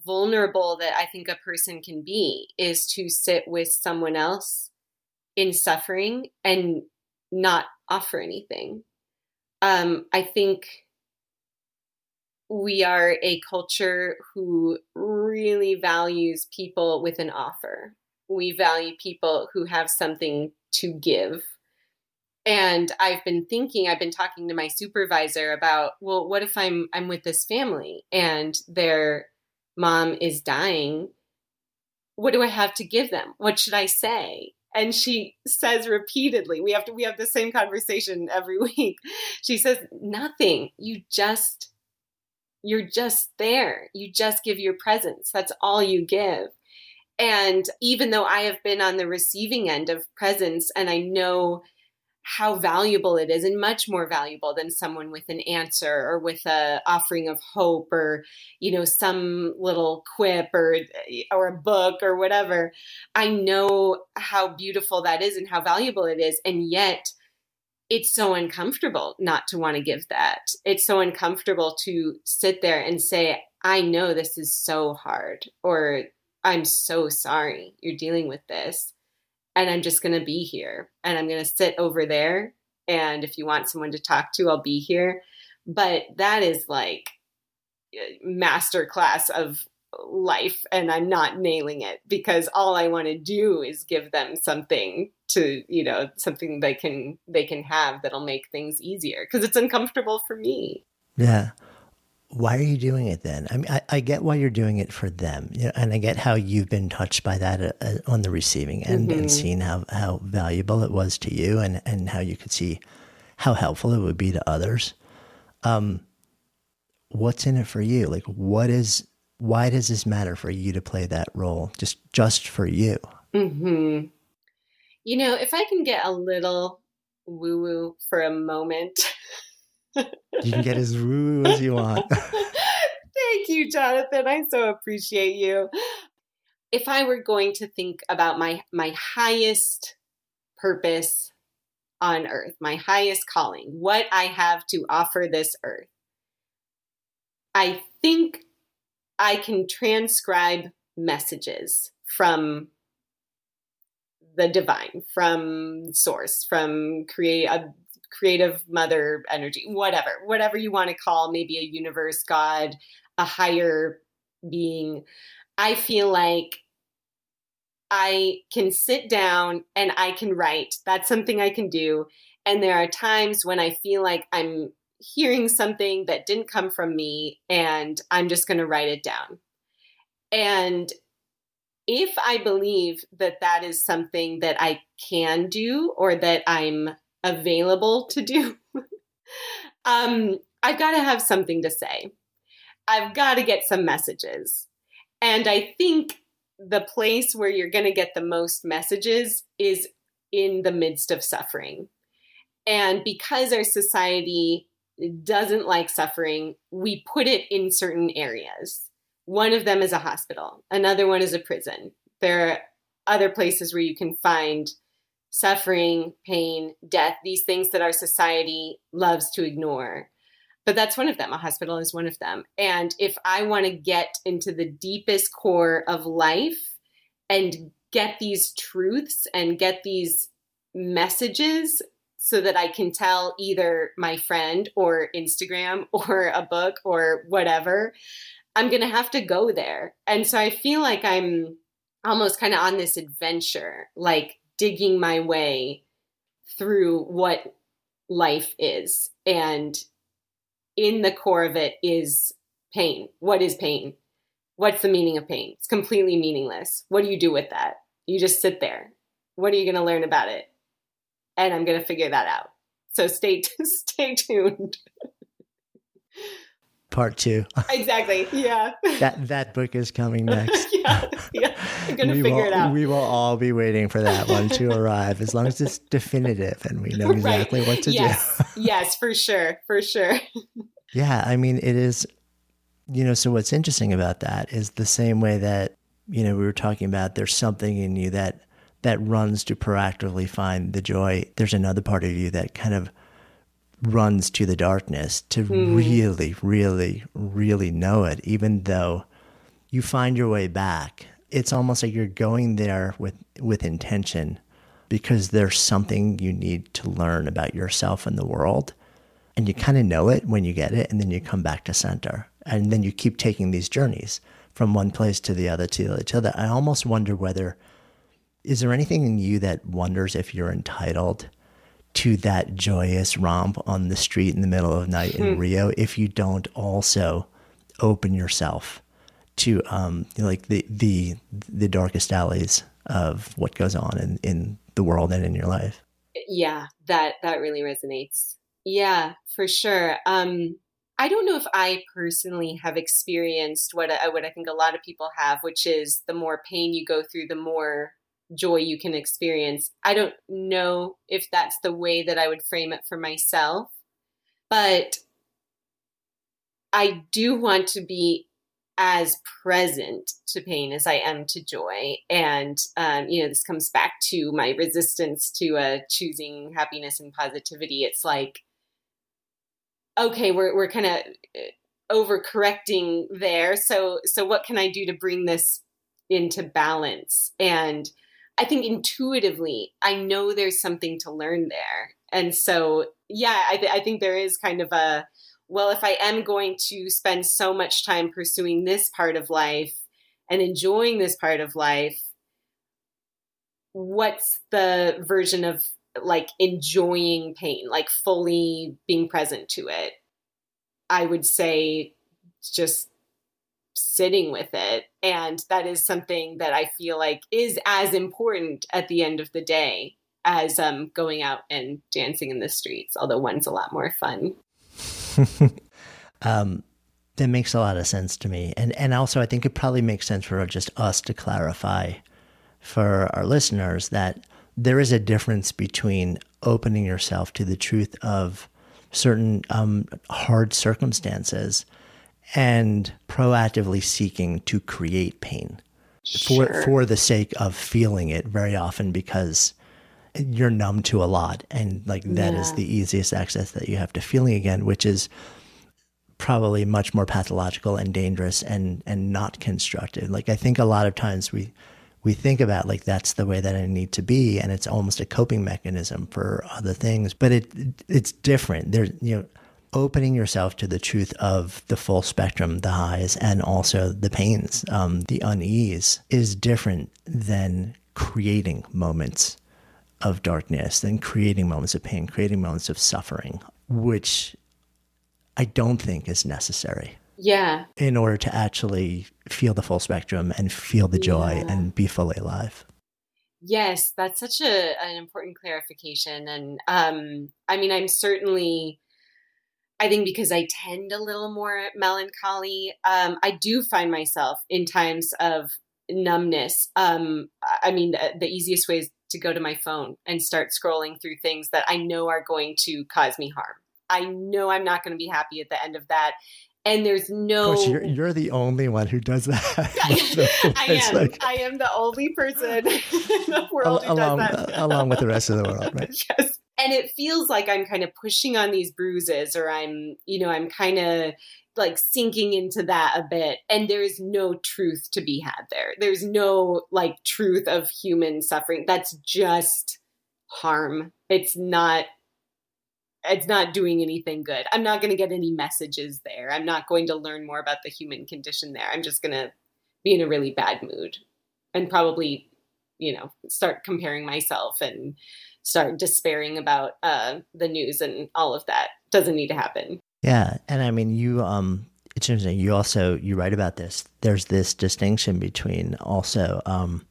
vulnerable that i think a person can be is to sit with someone else in suffering and not offer anything um, I think we are a culture who really values people with an offer. We value people who have something to give. And I've been thinking, I've been talking to my supervisor about, well, what if I'm I'm with this family and their mom is dying? What do I have to give them? What should I say? And she says repeatedly we have to we have the same conversation every [laughs] week. She says nothing. You just you're just there. You just give your presence. That's all you give. And even though i have been on the receiving end of presence and i know how valuable it is and much more valuable than someone with an answer or with a offering of hope or you know some little quip or or a book or whatever i know how beautiful that is and how valuable it is and yet it's so uncomfortable not to want to give that it's so uncomfortable to sit there and say i know this is so hard or I'm so sorry you're dealing with this. And I'm just going to be here and I'm going to sit over there. And if you want someone to talk to, I'll be here. But that is like uh, master class of life and I'm not nailing it because all I want to do is give them something to, you know, something they can they can have that'll make things easier because it's uncomfortable for me. Yeah. Why are you doing it then? I mean, I, I get why you're doing it for them, you know, and I get how you've been touched by that uh, uh on the receiving end mm-hmm. and seen how, how valuable it was to you and, and how you could see how helpful it would be to others. Um, what's in it for you? Like, what is why does this matter for you to play that role just just for you hmm you know if i can get a little woo woo for a moment you can get as woo as you want. [laughs] Thank you jonathan. I so appreciate you. If i were going to think about my my highest purpose on earth my highest calling what i have to offer this earth i think I can transcribe messages from the divine, from source, from create a creative mother energy, whatever, whatever you want to call maybe a universe, God, a higher being. I feel like I can sit down and I can write. That's something I can do. And there are times when I feel like I'm hearing something that didn't come from me and I'm just going to write it down. And if I believe that that is something that I can do or that I'm available to do, [laughs] um, I've got to have something to say. I've got to get some messages. And I think the place where you're going to get the most messages is in the midst of suffering. And because our society doesn't like suffering, we put it in certain areas. One of them is a hospital, another one is a prison. There are other places where you can find suffering, pain, death, these things that our society loves to ignore. But that's one of them. A hospital is one of them. And if I want to get into the deepest core of life and get these truths and get these messages so that I can tell either my friend or Instagram [laughs] or a book or whatever, I'm going to have to go there. And so I feel like I'm almost kind of on this adventure, like digging my way through what life is. And in the core of it is pain. What is pain? What's the meaning of pain? It's completely meaningless. What do you do with that? You just sit there. What are you going to learn about it? and I'm going to figure that out. So stay [laughs] stay tuned. Part two. exactly. Yeah. that that book is coming next. [laughs] yeah. Yeah. I'm gonna we figure will, it out. We will all be waiting for that one to [laughs] arrive, as long as it's definitive and we know exactly right. what to yes. do. [laughs] yes, for sure. For sure. yeah. I mean, it is. You know, so what's interesting about that is the same way that you know we were talking about. There's something in you that that runs to proactively find the joy, there's another part of you that kind of runs to the darkness to mm. really, really, really know it, even though you find your way back. It's almost like you're going there with, with intention because there's something you need to learn about yourself and the world. And you kind of know it when you get it, and then you come back to center. And then you keep taking these journeys from one place to the other to the other. I almost wonder whether is there anything in you that wonders if you're entitled to that joyous romp on the street in the middle of night in hmm. Rio if you don't also open yourself to um, like the the the darkest alleys of what goes on in, in the world and in your life? Yeah, that that really resonates. Yeah, for sure. Um, I don't know if I personally have experienced what I, what I think a lot of people have, which is the more pain you go through, the more joy you can experience. I don't know if that's the way that I would frame it for myself, but I do want to be as present to pain as I am to joy. And, um, you know, this comes back to my resistance to uh, choosing happiness and positivity. It's like, okay, we're, we're kind of uh, overcorrecting there. So, so what can I do to bring this into balance. And I think intuitively, I know there's something to learn there. And so, yeah, I, th- I think there is kind of a, well, if I am going to spend so much time pursuing this part of life and enjoying this part of life, what's the version of like enjoying pain, like fully being present to it? I would say just sitting with it. And that is something that I feel like is as important at the end of the day as um, going out and dancing in the streets, although one's a lot more fun. [laughs] um, that makes a lot of sense to me. And, and also, I think it probably makes sense for just us to clarify for our listeners that there is a difference between opening yourself to the truth of certain um, hard circumstances and proactively seeking to create pain sure. for for the sake of feeling it very often because you're numb to a lot and like that yeah. is the easiest access that you have to feeling again which is probably much more pathological and dangerous and and not constructive like i think a lot of times we we think about like that's the way that I need to be, and it's almost a coping mechanism for other things. But it it's different. There's you know opening yourself to the truth of the full spectrum, the highs and also the pains, um, the unease is different than creating moments of darkness, than creating moments of pain, creating moments of suffering, which I don't think is necessary. Yeah. In order to actually feel the full spectrum and feel the joy yeah. and be fully alive. Yes, that's such a an important clarification. And um, I mean, I'm certainly I think because I tend a little more melancholy, um, I do find myself in times of numbness. Um, I mean, the, the, easiest way is to go to my phone and start scrolling through things that I know are going to cause me harm. I know I'm not going to be happy at the end of that. And there's no. Coach, you're, you're the only one who does that. [laughs] I [laughs] am. Like... I am the only person [laughs] in the world who along, does that. Uh, along with the rest of the world, right? yes and it feels like i'm kind of pushing on these bruises or i'm you know i'm kind of like sinking into that a bit and there is no truth to be had there there's no like truth of human suffering that's just harm it's not it's not doing anything good i'm not going to get any messages there i'm not going to learn more about the human condition there i'm just going to be in a really bad mood and probably you know start comparing myself and start despairing about uh, the news and all of that. Doesn't need to happen. Yeah, and I mean, you um, it's interesting. You also you write about this. There's this distinction between also um,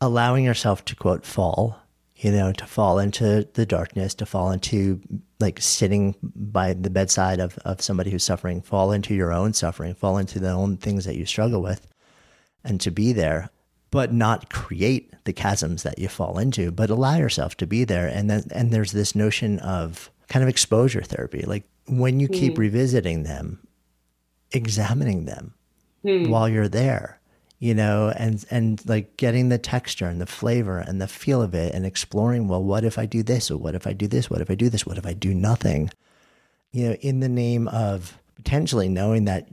allowing yourself to quote fall, you know, to fall into the darkness, to fall into like sitting by the bedside of of somebody who's suffering, fall into your own suffering, fall into the own things that you struggle with, and to be there but not create the chasms that you fall into, but allow yourself to be there. And then, and there's this notion of kind of exposure therapy. Like when you keep mm. revisiting them, examining them mm. while you're there, you know, and, and like getting the texture and the flavor and the feel of it and exploring, well, what if I do this? Or what if I do this? What if I do this? What if I do nothing? You know, in the name of potentially knowing that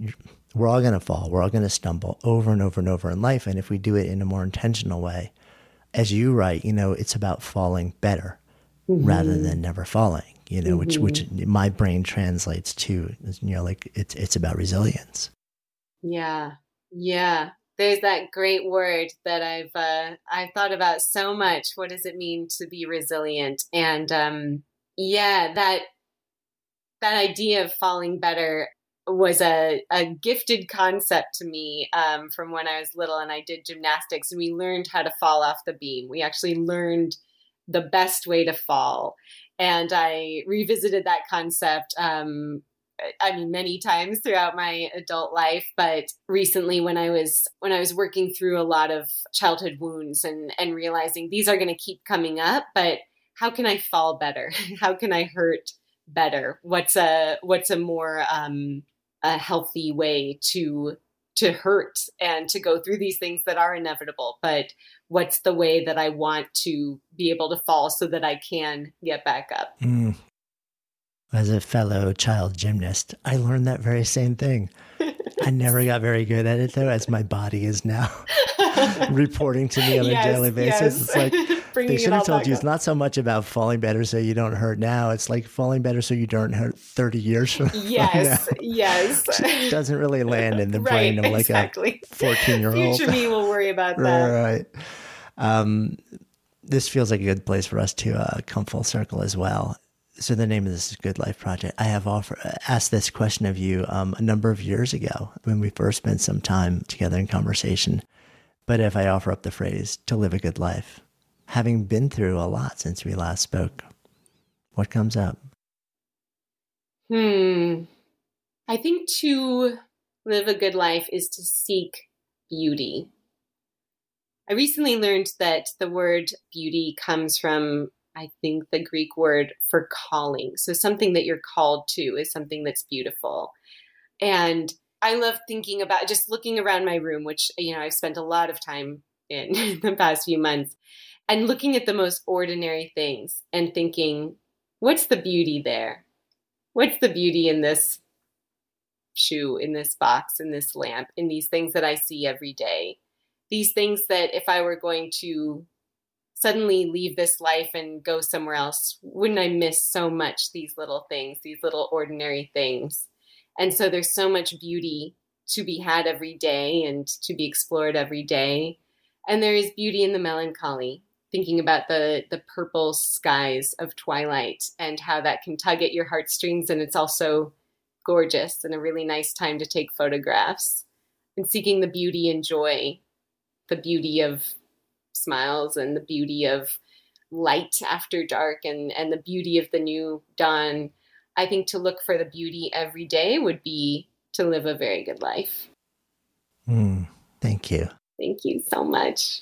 we're all going to fall. We're all going to stumble over and over and over in life. And if we do it in a more intentional way, as you write, you know, it's about falling better mm-hmm. rather than never falling, you know, mm-hmm. which, which mm-hmm. my brain translates to, you know, like it's, it's about resilience. Yeah. Yeah. There's that great word that I've, uh, I've thought about so much. What does it mean to be resilient? And, um, yeah, that, that idea of falling better was a, a gifted concept to me um, from when I was little and I did gymnastics and we learned how to fall off the beam. We actually learned the best way to fall. And I revisited that concept, um, I mean, many times throughout my adult life, but recently when I was when I was working through a lot of childhood wounds and and realizing these are going to keep coming up, but how can I fall better? [laughs] how can I hurt better? What's a what's a more um, a healthy way to to hurt and to go through these things that are inevitable but what's the way that i want to be able to fall so that i can get back up mm. As a fellow child gymnast i learned that very same thing i [laughs] never got very good at it though as my body is now [laughs] reporting to me on Yes, a daily basis. yes. It's like [laughs] they should have told you it's not so much about falling better so you don't hurt now. It's like falling better so you don't hurt 30 years from, Yes, now. yes. It doesn't really land in the right, brain of like exactly. a 14 year old. Future of me will worry about that. Right. Um, this feels like a good place for us to uh, come full circle as well. So the name of this is Good Life Project. I have offer, asked this question of you um, a number of years ago when we first spent some time together in conversation. But if I offer up the phrase to live a good life, having been through a lot since we last spoke, what comes up? Hmm. I think to live a good life is to seek beauty. I recently learned that the word beauty comes from, I think, the Greek word for calling. So something that you're called to is something that's beautiful. And I love thinking about just looking around my room, which, you know, I've spent a lot of time in [laughs] the past few months, and looking at the most ordinary things and thinking, what's the beauty there? What's the beauty in this shoe, in this box, in this lamp, in these things that I see every day? These things that if I were going to suddenly leave this life and go somewhere else, wouldn't I miss so much these little things, these little ordinary things? And so there's so much beauty to be had every day and to be explored every day. And there is beauty in the melancholy, thinking about the the purple skies of twilight and how that can tug at your heartstrings and it's also gorgeous and a really nice time to take photographs and seeking the beauty and joy the beauty of smiles and the beauty of light after dark and and the beauty of the new dawn i think to look for the beauty every day would be to live a very good life Hmm. thank you. thank you so much